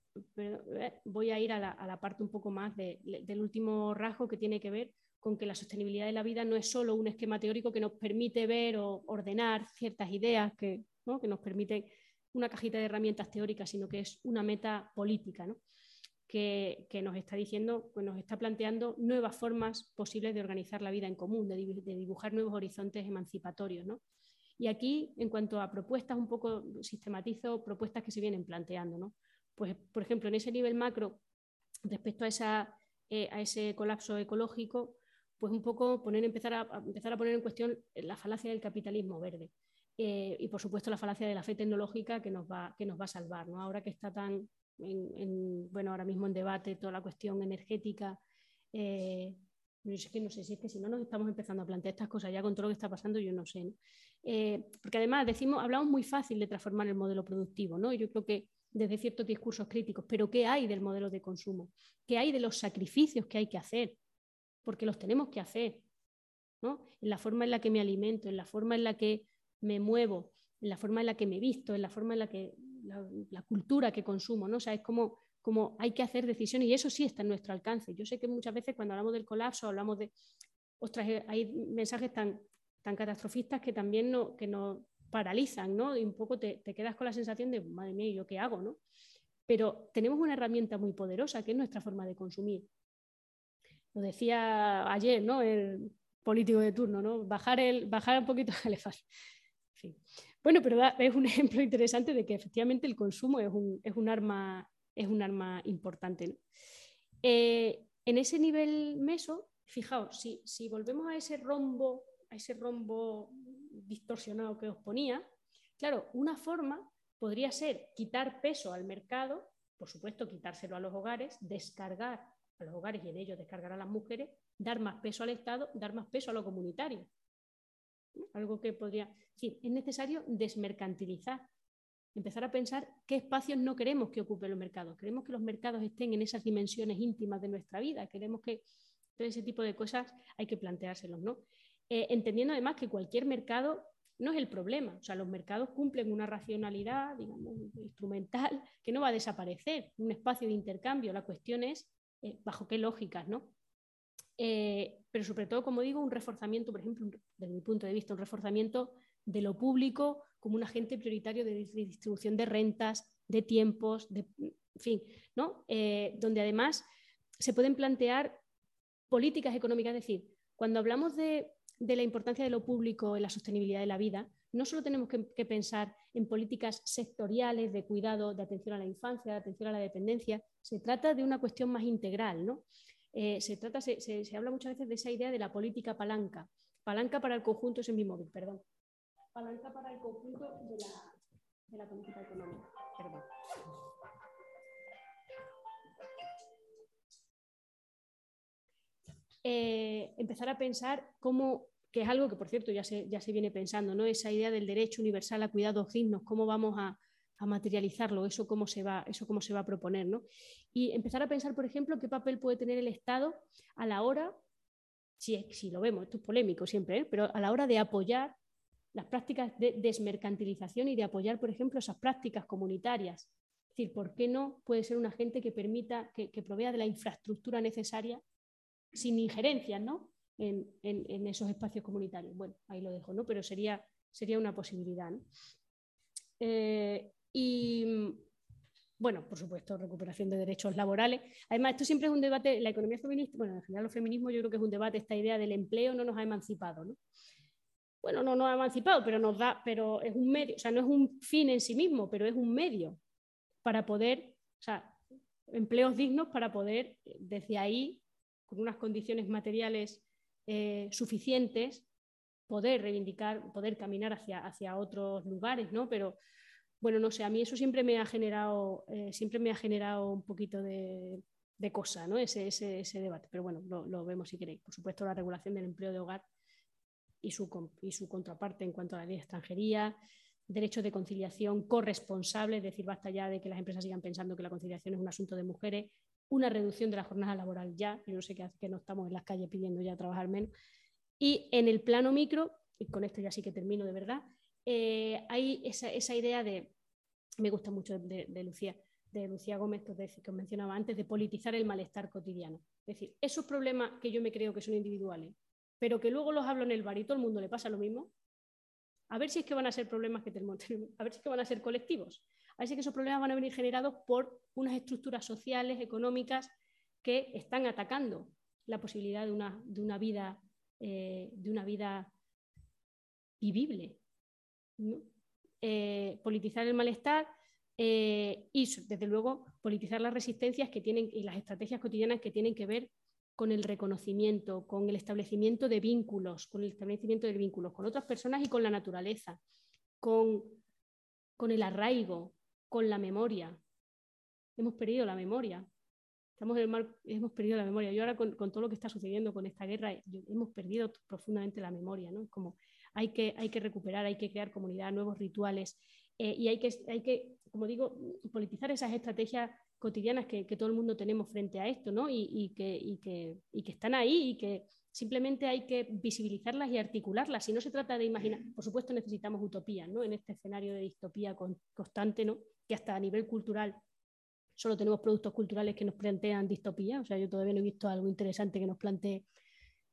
voy a ir a la, parte un poco más del último rasgo que tiene que ver con que la sostenibilidad de la vida no es solo un esquema teórico que nos permite ver o ordenar ciertas ideas, que, que nos permite una cajita de herramientas teóricas, sino que es una meta política, que, nos está diciendo, pues nos está planteando nuevas formas posibles de organizar la vida en común, de, dibujar nuevos horizontes emancipatorios. Y aquí, en cuanto a propuestas, un poco sistematizo propuestas que se vienen planteando. ¿no? Pues, por ejemplo, en ese nivel macro, respecto a, esa, eh, a ese colapso ecológico, pues un poco poner, empezar, a, empezar a poner en cuestión la falacia del capitalismo verde. Eh, y por supuesto la falacia de la fe tecnológica que nos va, que nos va a salvar. ¿no? Ahora que está tan, en, bueno, ahora mismo en debate toda la cuestión energética, eh, es que no sé si es que si no nos estamos empezando a plantear estas cosas ya con todo lo que está pasando, yo no sé. Eh, porque además decimos, hablamos muy fácil de transformar el modelo productivo, ¿no? Yo creo que desde ciertos discursos críticos, pero ¿qué hay del modelo de consumo? ¿Qué hay de los sacrificios que hay que hacer? Porque los tenemos que hacer, ¿no? En la forma en la que me alimento, en la forma en la que me muevo, en la forma en la que me visto, en la forma en la que la, cultura que consumo, ¿no? O sea, es como hay que hacer decisiones y eso sí está en nuestro alcance. Yo sé que muchas veces cuando hablamos del colapso hablamos de, ostras, eh, hay mensajes tan, tan catastrofistas que también no, que nos paralizan, ¿no? Y un poco te, quedas con la sensación de, madre mía, ¿y yo qué hago, no? Pero tenemos una herramienta muy poderosa que es nuestra forma de consumir. Lo decía ayer, ¿no? El político de turno, ¿no? Bajar, el, bajar un poquito el elefante. Bueno, pero es un ejemplo interesante de que efectivamente el consumo es un, es un arma es un arma importante. Eh, en ese nivel meso, fijaos, si, si, volvemos a ese rombo, a ese rombo distorsionado que os ponía, claro, una forma podría ser quitar peso al mercado, por supuesto, quitárselo a los hogares, descargar a los hogares y en ellos descargar a las mujeres, dar más peso al Estado, dar más peso a lo comunitario. Algo que podría. es necesario desmercantilizar empezar a pensar qué espacios no queremos que ocupen los mercados. Queremos que los mercados estén en esas dimensiones íntimas de nuestra vida. Queremos que todo ese tipo de cosas hay que planteárselos, ¿no? Eh, entendiendo además que cualquier mercado no es el problema. O sea, los mercados cumplen una racionalidad, digamos, instrumental, que no va a desaparecer, un espacio de intercambio. La cuestión es eh, bajo qué lógicas, ¿no? Eh, pero sobre todo, como digo, un reforzamiento, por ejemplo, desde mi punto de vista, un reforzamiento de lo público como un agente prioritario de distribución de rentas, de tiempos, de, en fin, ¿no? Donde además se pueden plantear políticas económicas, es decir, cuando hablamos de, la importancia de lo público en la sostenibilidad de la vida, no solo tenemos que, pensar en políticas sectoriales de cuidado, de atención a la infancia, de atención a la dependencia, se trata de una cuestión más integral. ¿no? Eh, se, trata, se, habla muchas veces de esa idea de la política palanca, palanca para el conjunto es en mi perdón palanca para el conjunto de la, de la política económica. Eh, empezar a pensar cómo, que es algo que por cierto ya se, ya se viene pensando, ¿no? esa idea del derecho universal a cuidados dignos, cómo vamos a, a materializarlo, eso cómo se va, eso cómo se va a proponer. ¿no? Y empezar a pensar, por ejemplo, qué papel puede tener el Estado a la hora, si, si lo vemos, esto es polémico siempre, ¿eh? pero a la hora de apoyar las prácticas de desmercantilización y de apoyar, por ejemplo, esas prácticas comunitarias. Es decir, ¿por qué no puede ser un agente que permita, que, provea de la infraestructura necesaria sin injerencias ¿no? En, esos espacios comunitarios? Bueno, ahí lo dejo, ¿no? pero sería, sería una posibilidad. Eh, y bueno, por supuesto, recuperación de derechos laborales. Además, esto siempre es un debate, la economía feminista, bueno, en general los feminismos yo creo que es un debate, esta idea del empleo no nos ha emancipado, ¿no? bueno, no nos ha emancipado, pero nos da, pero es un medio, o sea, no es un fin en sí mismo, pero es un medio para poder, o sea, empleos dignos para poder desde ahí, con unas condiciones materiales eh, suficientes, poder reivindicar, poder caminar hacia, hacia otros lugares, ¿no? Pero bueno, no sé, a mí eso siempre me ha generado, eh, siempre me ha generado un poquito de, cosa, ¿no? Ese, ese, debate. Pero bueno, lo, vemos si queréis. Por supuesto, la regulación del empleo de hogar y su, contraparte en cuanto a la ley de extranjería, derechos de conciliación corresponsable, es decir, basta ya de que las empresas sigan pensando que la conciliación es un asunto de mujeres, una reducción de la jornada laboral ya, yo no sé qué que no estamos en las calles pidiendo ya trabajar menos, y en el plano micro, y con esto ya sí que termino de verdad, eh, hay esa, idea de, me gusta mucho de, Lucía, de Lucía Gómez, que, que os mencionaba antes, de politizar el malestar cotidiano. Es decir, esos problemas que yo me creo que son individuales, pero que luego los hablo en el bar y todo el mundo le pasa lo mismo, a ver si es que van a ser problemas que tenemos, a ver si es que van a ser colectivos, a ver si es que esos problemas van a venir generados por unas estructuras sociales, económicas, que están atacando la posibilidad de una, de una vida, eh, de una vida vivible. Eh, politizar el malestar eh, y, desde luego, politizar las resistencias que tienen y las estrategias cotidianas que tienen que ver con el reconocimiento, con el establecimiento de vínculos, con el establecimiento de vínculos con otras personas y con la naturaleza, con, con el arraigo, con la memoria. Hemos perdido la memoria. Estamos en el mar, hemos perdido la memoria. Yo ahora con, todo lo que está sucediendo con esta guerra, hemos perdido profundamente la memoria. ¿no? Como hay que, hay que recuperar, hay que crear comunidad, nuevos rituales eh, y hay que, hay que, como digo, politizar esas estrategias cotidianas que, todo el mundo tenemos frente a esto, ¿no? Y, que, que, que, están ahí y que simplemente hay que visibilizarlas y articularlas. Si no se trata de imaginar, por supuesto necesitamos utopía, ¿no? En este escenario de distopía constante. Que hasta a nivel cultural solo tenemos productos culturales que nos plantean distopía. O sea, yo todavía no he visto algo interesante que nos plantee,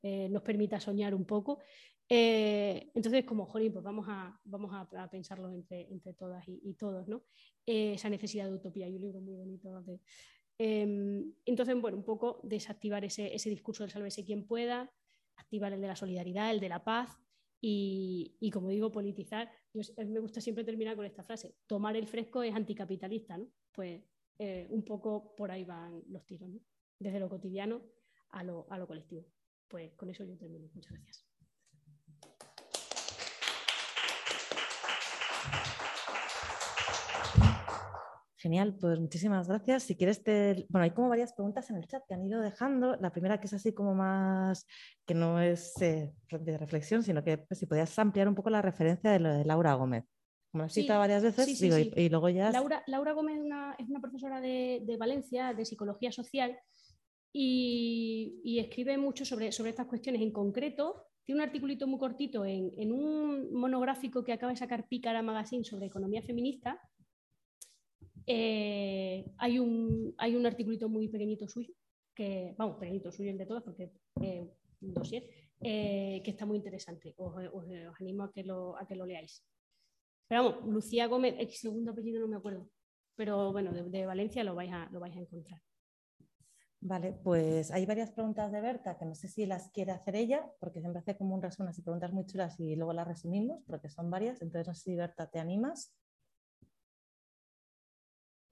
eh, nos permita soñar un poco. Eh, entonces, como, jolín, pues vamos a, vamos a, pensarlo entre, entre todas y, todos, ¿no? Eh, esa necesidad de utopía. Hay un libro muy bonito em, entonces, bueno, un poco desactivar ese, ese discurso del sálvese quien pueda, activar el de la solidaridad, el de la paz y, y como digo, politizar. Yo, me gusta siempre terminar con esta frase, tomar el fresco es anticapitalista, ¿no? Pues eh, un poco por ahí van los tiros, ¿no? Desde lo cotidiano a lo colectivo. Pues con eso yo termino. Muchas gracias. Genial, pues muchísimas gracias. Si quieres, te... bueno, hay como varias preguntas en el chat que han ido dejando. La primera que es así como más, que no es eh, de reflexión, sino que pues, si podías ampliar un poco la referencia de lo de Laura Gómez. Como has citado varias veces, y, luego ya... Laura, Laura Gómez es una, es una profesora de, de, Valencia, de psicología social, y, y, escribe mucho sobre, sobre estas cuestiones. En concreto, tiene un articulito muy cortito en, en un monográfico que acaba de sacar Pícara Magazine sobre economía feminista, eh, hay, un, hay un articulito muy pequeñito suyo, que, vamos, pequeñito suyo el de todas, porque es un dossier, eh, que está muy interesante. Os, animo a que, lo, a que lo leáis. Pero vamos, Lucía Gómez, el segundo apellido no me acuerdo, pero bueno, de, Valencia lo vais, a, lo vais a encontrar. Vale, pues hay varias preguntas de Berta que no sé si las quiere hacer ella, porque siempre hace como un resumen y preguntas muy chulas y luego las resumimos, porque son varias. Entonces, no sé si Berta te animas.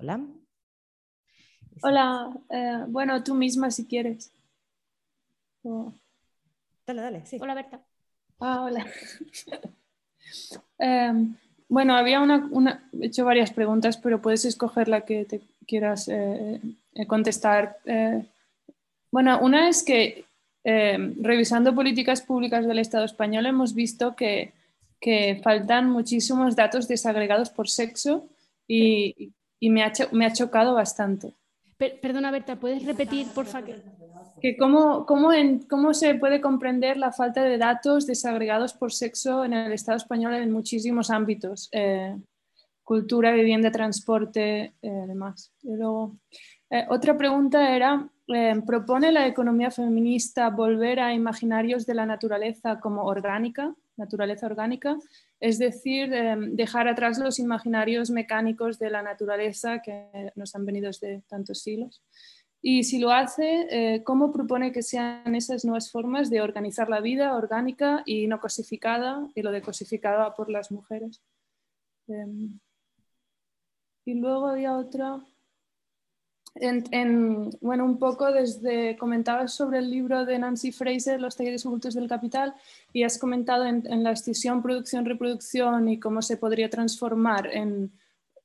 Hola. Hola, eh, bueno, tú misma si quieres. Dale, dale, sí. Hola, Berta. Ah, hola. Em, bueno, había una, he hecho varias preguntas, pero puedes escoger la que te quieras eh, eh, contestar. bueno, una es que em, revisando políticas públicas del Estado español hemos visto que, que faltan muchísimos datos desagregados por sexo y, y me ha, me ha chocado bastante. perdona, Berta, ¿puedes repetir, por favor? Que cómo, cómo, en, cómo se puede comprender la falta de datos desagregados por sexo en el Estado español en muchísimos ámbitos, eh, cultura, vivienda, transporte, eh, demás. Luego, eh, otra pregunta era, eh, ¿propone la economía feminista volver a imaginarios de la naturaleza como orgánica, naturaleza orgánica? Es decir, em, dejar atrás los imaginarios mecánicos de la naturaleza que nos han venido desde tantos siglos. Y si lo hace, eh, ¿cómo propone que sean esas nuevas formas de organizar la vida orgánica y no cosificada, y lo de cosificada por las mujeres? Em, y luego había otra en, bueno, un poco desde, comentabas sobre el libro de Nancy Fraser, Los talleres ocultos del capital, y has comentado en, la escisión, producción, reproducción y cómo se podría transformar en,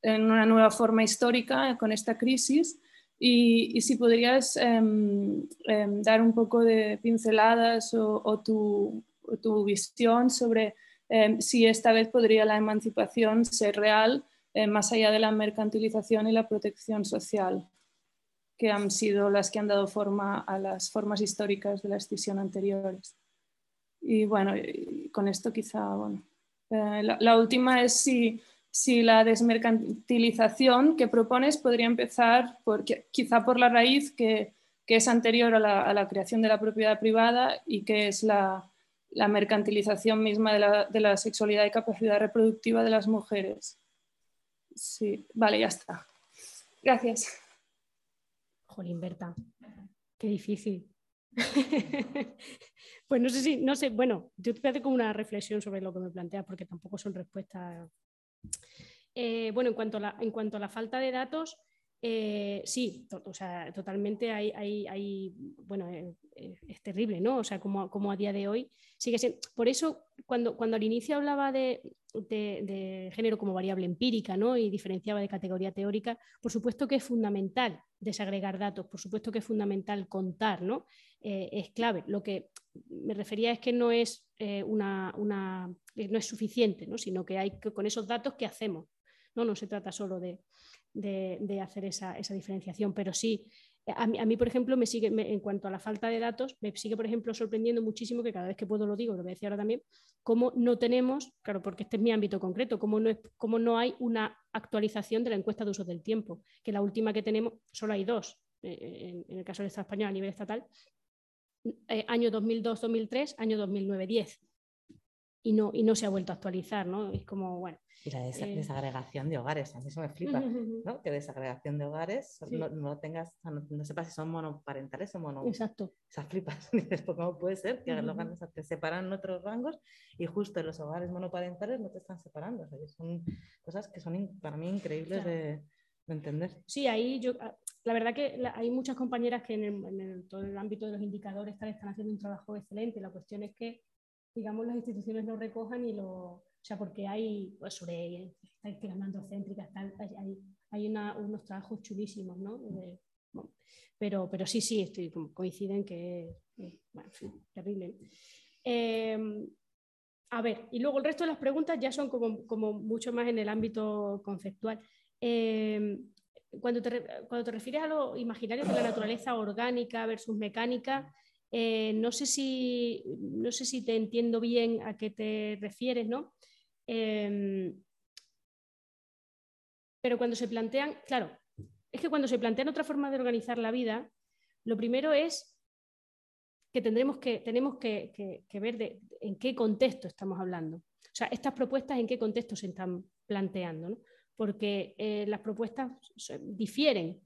en una nueva forma histórica con esta crisis. Y, si podrías em, em, dar un poco de pinceladas o, tu, tu, visión sobre em, si esta vez podría la emancipación ser real eh, más allá de la mercantilización y la protección social que han sido las que han dado forma a las formas históricas de la escisión anteriores. Y bueno, con esto quizá, bueno, eh, la, última es si, si, la desmercantilización que propones podría empezar por, quizá por la raíz que, que es anterior a la, a la, creación de la propiedad privada y que es la, la mercantilización misma de la, de la, sexualidad y capacidad reproductiva de las mujeres. Sí, vale, ya está. Gracias. Jolín, Berta, qué difícil. pues no sé si, no sé, bueno, yo te hacer como una reflexión sobre lo que me planteas, porque tampoco son respuestas. Eh, bueno, en cuanto, a la, en cuanto a la falta de datos, eh, sí, o sea, totalmente hay, hay, bueno, eh, eh, es terrible, ¿no? O sea, como, como, a día de hoy sigue siendo. Por eso, cuando, cuando al inicio hablaba de, de, género como variable empírica, ¿no? Y diferenciaba de categoría teórica, por supuesto que es fundamental desagregar datos, por supuesto que es fundamental contar, ¿no? es clave. Lo que me refería es que no es una, una, no es suficiente, ¿no? Sino que hay que, con esos datos, ¿qué hacemos? No, no se trata solo de, de, hacer esa, diferenciación, pero sí, a mí, por ejemplo, me sigue, en cuanto a la falta de datos, me sigue, por ejemplo, sorprendiendo muchísimo que cada vez que puedo lo digo, lo voy a decir ahora también, cómo no tenemos, claro, porque este es mi ámbito concreto, cómo no, cómo no hay una actualización de la encuesta de uso del tiempo, que la última que tenemos, solo hay dos, eh, en, el caso del Estado español a nivel estatal, eh, año 2002-2003, año 2009-10. Y no, y no se ha vuelto a actualizar, ¿no? Es como, bueno, y la eh. desagregación de hogares, a mí eso me flipa, ¿no? Que desagregación de hogares no, tengas, no, sepas si son monoparentales o mono. Exacto. Esas flipas. Dices, pues, ¿cómo puede ser que los te separan en otros rangos y justo en los hogares monoparentales no te están separando? O sea, son cosas que son para mí increíbles de, entender. Sí, ahí yo, ah, la verdad que hay muchas compañeras que en, todo el ámbito de los indicadores están haciendo un trabajo excelente. La cuestión es que, digamos, las instituciones lo recojan y lo o sea, porque hay, pues sobre estadísticas androcéntricas, hay, hay unos trabajos chulísimos, ¿no? pero, pero sí, sí, estoy, coinciden que es bueno, terrible. Em, a ver, y luego el resto de las preguntas ya son como, como mucho más en el ámbito conceptual. Em, cuando, te, cuando te refieres a lo imaginario de la naturaleza orgánica versus mecánica, eh, no, sé si, no sé si te entiendo bien a qué te refieres, ¿no? Em, pero cuando se plantean, claro, es que cuando se plantean otra forma de organizar la vida, lo primero es que tendremos que, tenemos que, ver en qué contexto estamos hablando. O sea, estas propuestas en qué contexto se están planteando, porque eh, las propuestas difieren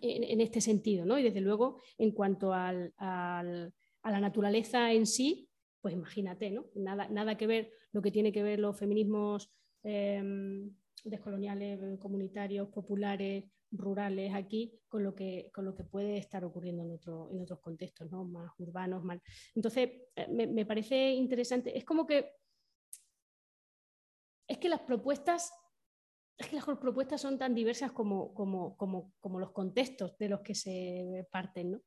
en, este sentido, ¿no? Y desde luego, en cuanto a la naturaleza en sí, pues imagínate, ¿no? Nada, nada que ver lo que tiene que ver los feminismos em, descoloniales, comunitarios, populares, rurales aquí con lo que, con lo que puede estar ocurriendo en, en otros contextos, ¿no? más urbanos. Más... Entonces, eh, me, parece interesante. Es como que es que las propuestas es que las propuestas son tan diversas como, como, como, como los contextos de los que se parten. ¿no?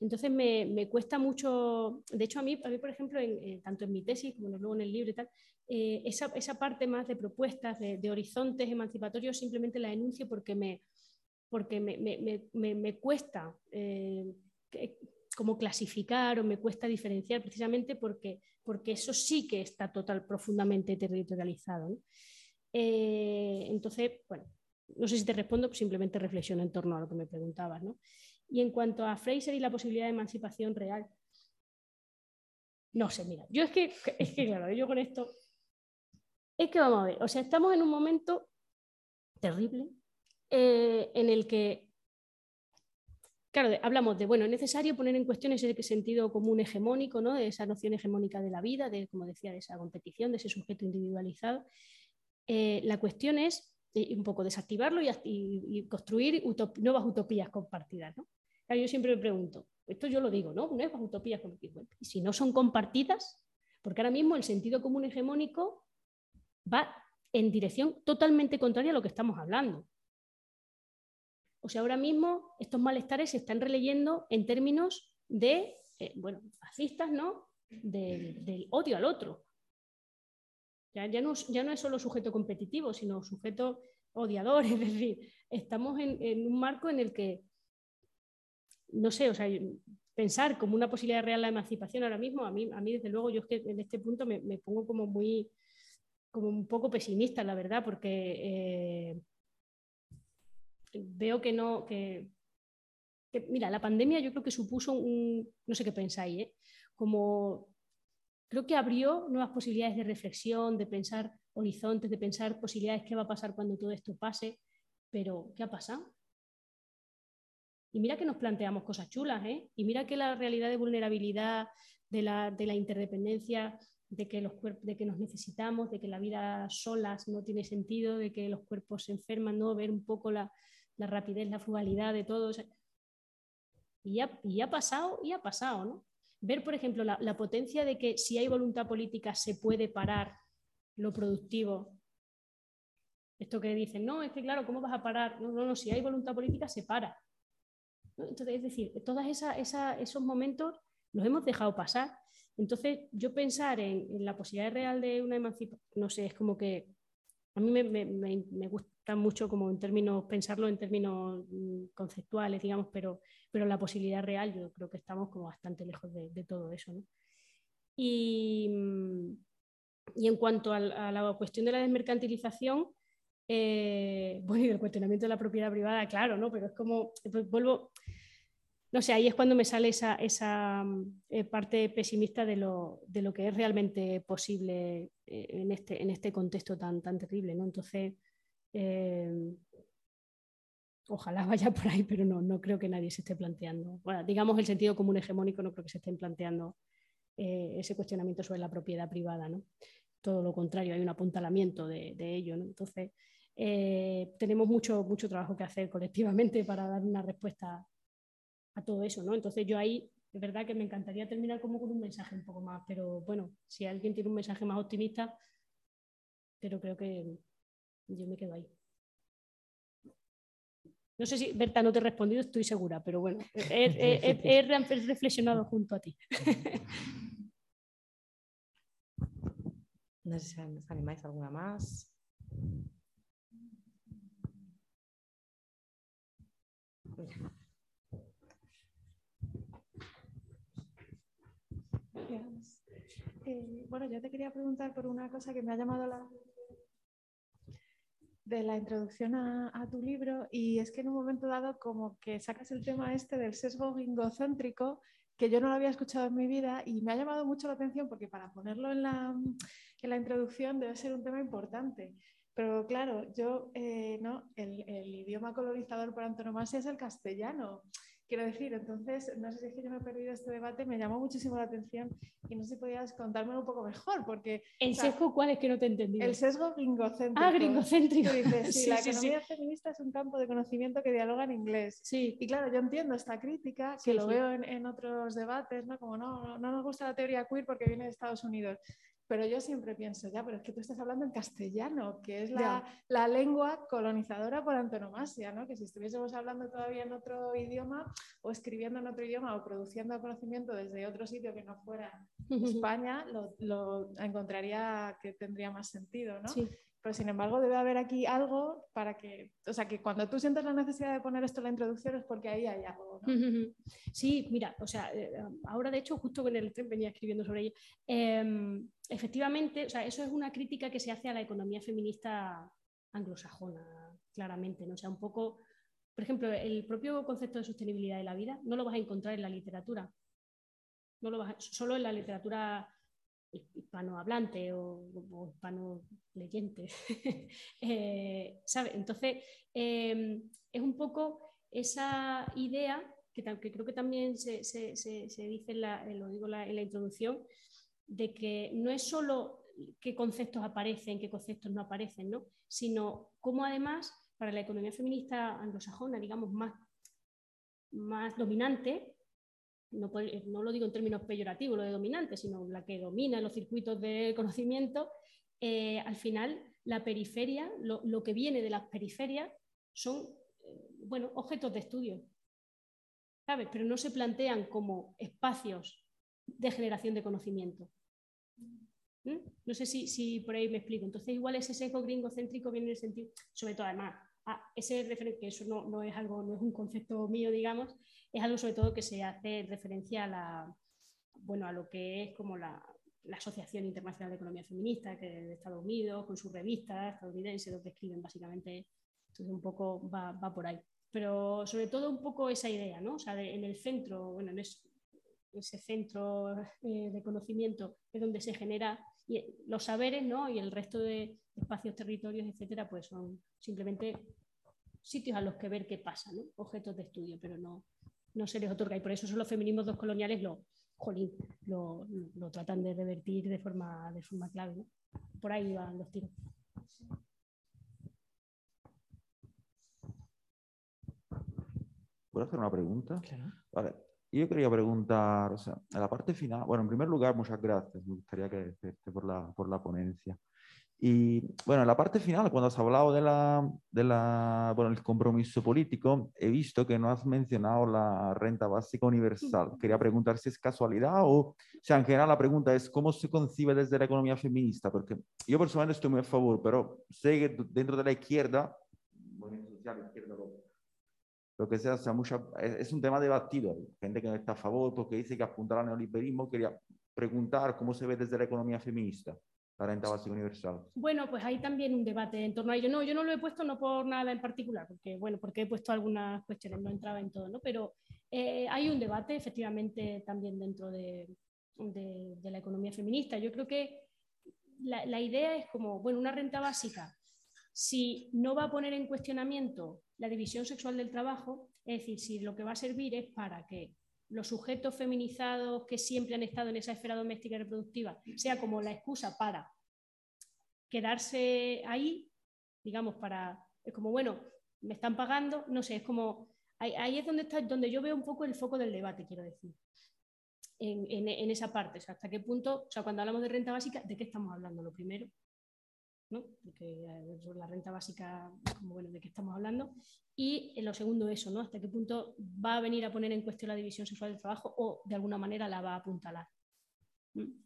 Entonces me, cuesta mucho, de hecho a mí, a mí por ejemplo, en, tanto en mi tesis como luego en el libro y tal, eh, esa, parte más de propuestas, de, horizontes emancipatorios, simplemente la enuncio porque me, porque me, cuesta eh, como clasificar o me cuesta diferenciar precisamente porque, porque eso sí que está total, profundamente territorializado. Eh, entonces, bueno, no sé si te respondo, simplemente reflexiono en torno a lo que me preguntabas. ¿no? Y en cuanto a Fraser y la posibilidad de emancipación real, no sé, mira, yo es que, es que claro, yo con esto, es que vamos a ver, o sea, estamos en un momento terrible eh, en el que, claro, hablamos de, bueno, es necesario poner en cuestión ese sentido común hegemónico, ¿no? De esa noción hegemónica de la vida, de, como decía, de esa competición, de ese sujeto individualizado. Eh, la cuestión es eh, un poco desactivarlo y, construir nuevas utopías compartidas. ¿no? yo siempre me pregunto, esto yo lo digo, ¿no? Nuevas utopías compartidas. Y si no son compartidas, porque ahora mismo el sentido común hegemónico va en dirección totalmente contraria a lo que estamos hablando. O sea, ahora mismo estos malestares se están releyendo en términos de, eh, bueno, fascistas, ¿no? del odio al otro. Ya, no, ya, no, es solo sujeto competitivo, sino sujeto odiador. Es decir, estamos en, un marco en el que no sé, pensar como una posibilidad real la emancipación ahora mismo, a mí, a mí desde luego, yo es que en este punto me, pongo como muy, como un poco pesimista, la verdad, porque eh, veo que no, que, mira, la pandemia yo creo que supuso un, no sé qué pensáis, ¿eh? como creo que abrió nuevas posibilidades de reflexión, de pensar horizontes, de pensar posibilidades, qué va a pasar cuando todo esto pase, pero ¿qué ha pasado? Y mira que nos planteamos cosas chulas, ¿eh? Y mira que la realidad de vulnerabilidad, de la, de la interdependencia, de que, los de que nos necesitamos, de que la vida solas no tiene sentido, de que los cuerpos se enferman, ¿no? Ver un poco la, rapidez, la frugalidad de todo. y, ya, y ha pasado, y ha pasado, ¿no? Ver, por ejemplo, la, potencia de que si hay voluntad política se puede parar lo productivo esto que dicen, no, es que claro, ¿cómo vas a parar? No, no, no, si hay voluntad política, se para. Entonces, es decir, todos esos momentos los hemos dejado pasar. Entonces, yo pensar en, la posibilidad real de una emancipación, no sé, es como que a mí me, gusta mucho como en términos, pensarlo en términos mm, conceptuales, digamos, pero, pero la posibilidad real yo creo que estamos como bastante lejos de, todo eso. Y, y, en cuanto a, la cuestión de la desmercantilización, eh, bueno, y del cuestionamiento de la propiedad privada, claro, ¿no? Pero es como, pues vuelvo, no sé, ahí es cuando me sale esa, esa eh, parte pesimista de lo, de lo, que es realmente posible eh, en, este, en este contexto tan, tan terrible, ¿no? Entonces, ojalá vaya por ahí, pero no, no creo que nadie se esté planteando, bueno, digamos el sentido común hegemónico, no creo que se estén planteando ese cuestionamiento sobre la propiedad privada, ¿no? Todo lo contrario, hay un apuntalamiento de, ello. Entonces, eh, tenemos mucho, mucho trabajo que hacer colectivamente para dar una respuesta a todo eso, ¿no? Entonces yo ahí, es verdad que me encantaría terminar como con un mensaje un poco más, pero bueno, si alguien tiene un mensaje más optimista, pero creo que yo me quedo ahí. No sé si, Berta, no te he respondido, estoy segura, pero bueno, he, reflexionado junto a ti. No sé si os animáis alguna más. Eh, bueno, yo te quería preguntar por una cosa que me ha llamado la de la introducción a, tu libro y es que en un momento dado como que sacas el tema este del sesgo gingocéntrico que yo no lo había escuchado en mi vida y me ha llamado mucho la atención porque para ponerlo en la, en la introducción debe ser un tema importante. Pero claro, yo, eh, ¿no? El, idioma colonizador por antonomasia es el castellano. Quiero decir, entonces, no sé si es que yo me he perdido este debate, me llamó muchísimo la atención y no sé si podías contármelo un poco mejor, porque... ¿El sesgo cuál es que no te he entendido? El sesgo gringocéntrico. Ah, gringocéntrico. sí, la economía feminista es un campo de conocimiento que dialoga en inglés. Sí. Y claro, yo entiendo esta crítica, que lo veo en, en, otros debates, ¿no? Como no, no nos gusta la teoría queer porque viene de Estados Unidos. Pero yo siempre pienso, ya, pero es que tú estás hablando en castellano, que es la, la, lengua colonizadora por antonomasia, ¿no? Que si estuviésemos hablando todavía en otro idioma o escribiendo en otro idioma o produciendo conocimiento desde otro sitio que no fuera España, lo, lo, encontraría que tendría más sentido, ¿no? Sí. Pero sin embargo debe haber aquí algo para que, o sea, que cuando tú sientes la necesidad de poner esto en la introducción es porque ahí hay algo. ¿no? Sí, mira, o sea, eh, ahora de hecho justo con el tren venía escribiendo sobre ello. Em, efectivamente, o sea, eso es una crítica que se hace a la economía feminista anglosajona, claramente, ¿no? O sea, un poco, por ejemplo, el propio concepto de sostenibilidad de la vida no lo vas a encontrar en la literatura. No lo vas solo en la literatura hispanohablante o, o hispano leyente. Eh, Entonces, em, es un poco esa idea que, creo que también se, dice en la, lo digo en la introducción, de que no es solo qué conceptos aparecen, qué conceptos no aparecen, ¿no? sino cómo además para la economía feminista anglosajona, digamos, más, más dominante, no, lo digo en términos peyorativos, lo de dominante, sino la que domina los circuitos de conocimiento, eh, al final la periferia, lo, que viene de las periferias son eh, bueno, objetos de estudio, ¿sabes? Pero no se plantean como espacios de generación de conocimiento. ¿Mm? No sé si, si, por ahí me explico. Entonces, igual ese sesgo gringocéntrico viene en el sentido, sobre todo además, ese referente, que eso no, no, es algo, no es un concepto mío, digamos, es algo sobre todo que se hace referencia a la, bueno, a lo que es como la, la Asociación Internacional de Economía Feminista, que de Estados Unidos, con sus revistas estadounidenses, lo que escriben básicamente, entonces un poco va, va por ahí. Pero sobre todo un poco esa idea, ¿no? O sea, en el centro, bueno, en ese centro eh, de conocimiento es donde se genera y los saberes, ¿no? Y el resto de espacios, territorios, etcétera, pues son simplemente sitios a los que ver qué pasa, ¿no? Objetos de estudio, pero no, no se les otorga. Y por eso son los feminismos dos coloniales lo, lo, lo, tratan de revertir de forma, de forma clave. Por ahí van los tiros. ¿Puedo hacer una pregunta? Claro. Vale. Yo quería preguntar, o sea, en la parte final, bueno, en primer lugar, muchas gracias, me gustaría agradecerte por la, por la ponencia. Y bueno, en la parte final, cuando has hablado de la, de la, bueno, el compromiso político, he visto que no has mencionado la renta básica universal. Quería preguntar si es casualidad o, o sea, en general la pregunta es cómo se concibe desde la economía feminista, porque yo personalmente estoy muy a favor, pero sé que dentro de la izquierda, movimiento social, izquierda, lo, que sea, o sea mucha, es, es, un tema debatido. Gente que no está a favor porque dice que apuntar al neoliberalismo. Quería preguntar cómo se ve desde la economía feminista la renta básica universal? Bueno, pues hay también un debate en torno a ello. No, yo no lo he puesto no por nada en particular, porque bueno, porque he puesto algunas cuestiones, no entraba en todo, ¿no? Pero eh, hay un debate efectivamente también dentro de, de, de la economía feminista. Yo creo que la, la, idea es como, bueno, una renta básica, si no va a poner en cuestionamiento la división sexual del trabajo, es decir, si lo que va a servir es para que los sujetos feminizados que siempre han estado en esa esfera doméstica y reproductiva sea como la excusa para quedarse ahí, digamos, para, es como, bueno, me están pagando, no sé, es como, ahí, es donde, está, donde yo veo un poco el foco del debate, quiero decir, en, en, en esa parte, o sea, hasta qué punto, o sea, cuando hablamos de renta básica, ¿de qué estamos hablando? Lo primero, la renta básica, bueno, ¿de qué estamos hablando? Y en lo segundo, eso, ¿no? ¿Hasta qué punto va a venir a poner en cuestión la división sexual del trabajo o de alguna manera la va a apuntalar?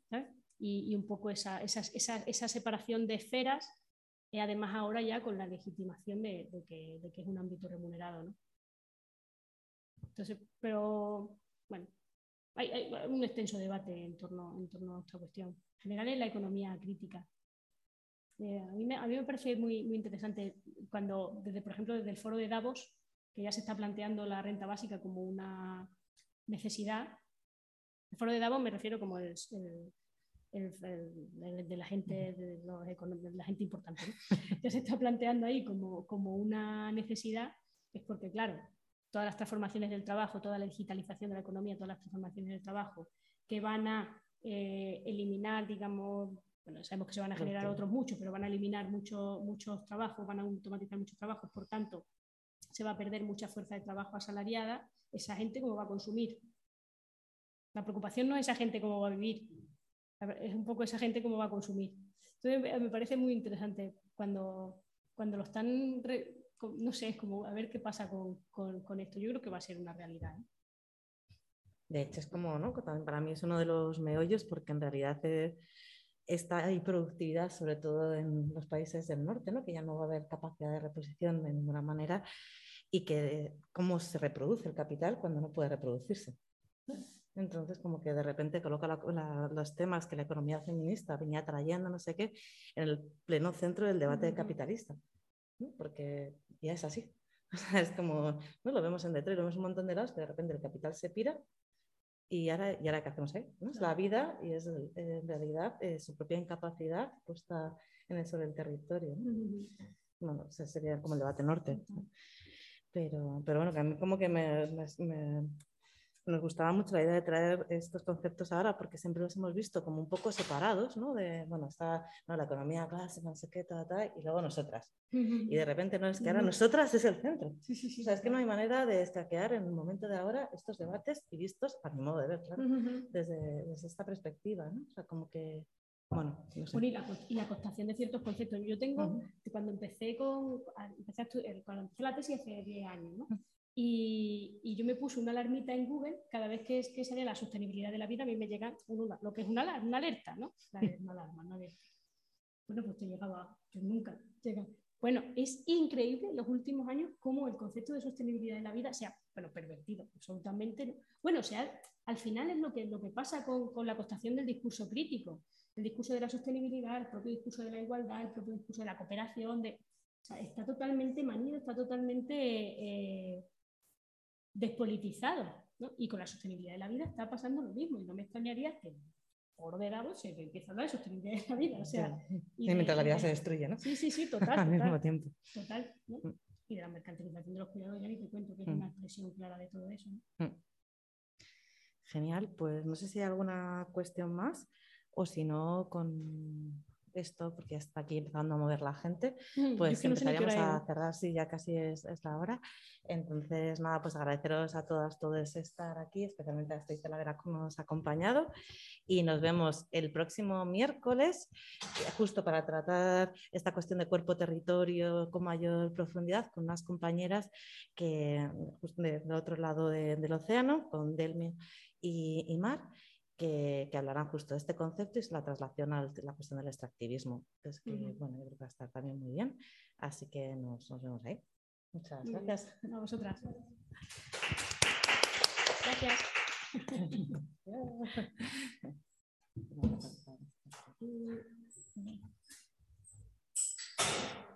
¿sabes? Y, y, un poco esa, esa, esa, esa separación de esferas, y además ahora ya con la legitimación de, de, que, de, que, es un ámbito remunerado, ¿no? Entonces, pero bueno, hay, hay, un extenso debate en torno, en torno a esta cuestión. En general en la economía crítica. Eh, a, mí me, a, mí me, parece muy, muy interesante cuando, desde, por ejemplo, desde el foro de Davos, que ya se está planteando la renta básica como una necesidad. El foro de Davos me refiero como el, el, el, el de la gente, de, los, de la gente importante. ¿no? ya se está planteando ahí como, como una necesidad, es porque, claro, todas las transformaciones del trabajo, toda la digitalización de la economía, todas las transformaciones del trabajo, que van a eh, eliminar, digamos, bueno, sabemos que se van a generar otros muchos, pero van a eliminar mucho, muchos trabajos, van a automatizar muchos trabajos, por tanto, se va a perder mucha fuerza de trabajo asalariada, esa gente cómo va a consumir. La preocupación no es esa gente cómo va a vivir, es un poco esa gente cómo va a consumir. Entonces, me parece muy interesante cuando, cuando lo están, re, no sé, es como a ver qué pasa con, con, con, esto. Yo creo que va a ser una realidad. ¿eh? De hecho, es como, ¿no? Para mí es uno de los meollos porque en realidad... Eh, esta productividad, sobre todo en los países del norte, ¿no? que ya no va a haber capacidad de reposición de ninguna manera, y que cómo se reproduce el capital cuando no puede reproducirse. Entonces, como que de repente coloca la, la, los temas que la economía feminista venía trayendo, no sé qué, en el pleno centro del debate capitalista, ¿no? porque ya es así. O sea, es como, ¿no? lo vemos en Detroit, vemos un montón de lados que de repente el capital se pira y ahora, ¿y ahora qué hacemos ahí? ¿no? Es la vida y es eh, en realidad eh, su propia incapacidad puesta en el sobre el territorio. ¿no? Bueno, ese sería como el debate norte. Pero, pero bueno, que a mí como que me, me, me, nos gustaba mucho la idea de traer estos conceptos ahora porque siempre los hemos visto como un poco separados, ¿no? De, bueno, está no, la economía clásica, no sé qué, ta, ta, y luego nosotras. Y de repente no es que ahora nosotras es el centro. Sí, sí, sí, o sea, es que no hay manera de escaquear en el momento de ahora estos debates y vistos a mi modo de ver, claro, desde, desde esta perspectiva, ¿no? O sea, como que bueno, no sé. bueno y, la, y, la, costación de ciertos conceptos. Yo tengo, uh -huh. cuando empecé con, empecé a cuando empecé la tesis hace 10 años, ¿no? Y, y, yo me puse una alarmita en Google, cada vez que, que salía la sostenibilidad de la vida, a mí me llega una, lo que es una, una alerta, ¿no? La, una alarma, una alerta. Bueno, pues te llegaba, yo nunca llega. Bueno, es increíble los últimos años cómo el concepto de sostenibilidad de la vida se ha, bueno, pervertido, absolutamente. No. Bueno, o sea, al final es lo que, lo que pasa con, con la costación del discurso crítico, el discurso de la sostenibilidad, el propio discurso de la igualdad, el propio discurso de la cooperación, de, o sea, está totalmente manido, está totalmente eh, despolitizado. ¿no? Y con la sostenibilidad de la vida está pasando lo mismo. Y no me extrañaría que por de Davos se empieza a hablar de sostenibilidad de la vida. O sea, y de, mientras la vida se destruye, ¿no? Sí, sí, sí, total. Al total, mismo tiempo. Total. ¿no? Mm. Y de la mercantilización de los cuidados, ya ni te cuento, que es Mm. una expresión clara de todo eso. ¿no? Mm. Genial, pues no sé si hay alguna cuestión más o si no, con esto, porque está aquí empezando a mover la gente, mm, pues empezaríamos a cerrar, sí, ya casi es, es, la hora. Entonces, nada, pues agradeceros a todas, todos estar aquí, especialmente a Esther Talavera que nos ha acompañado. Y nos vemos el próximo miércoles, justo para tratar esta cuestión de cuerpo-territorio con mayor profundidad, con unas compañeras que, justo del otro lado del océano, con Delmi y, y Mar que, hablarán justo de este concepto y la traslación a la cuestión del extractivismo. Es que, bueno, yo creo que va a estar también muy bien. Así que nos, nos vemos ahí. Muchas gracias. A vosotras. Gracias. gracias.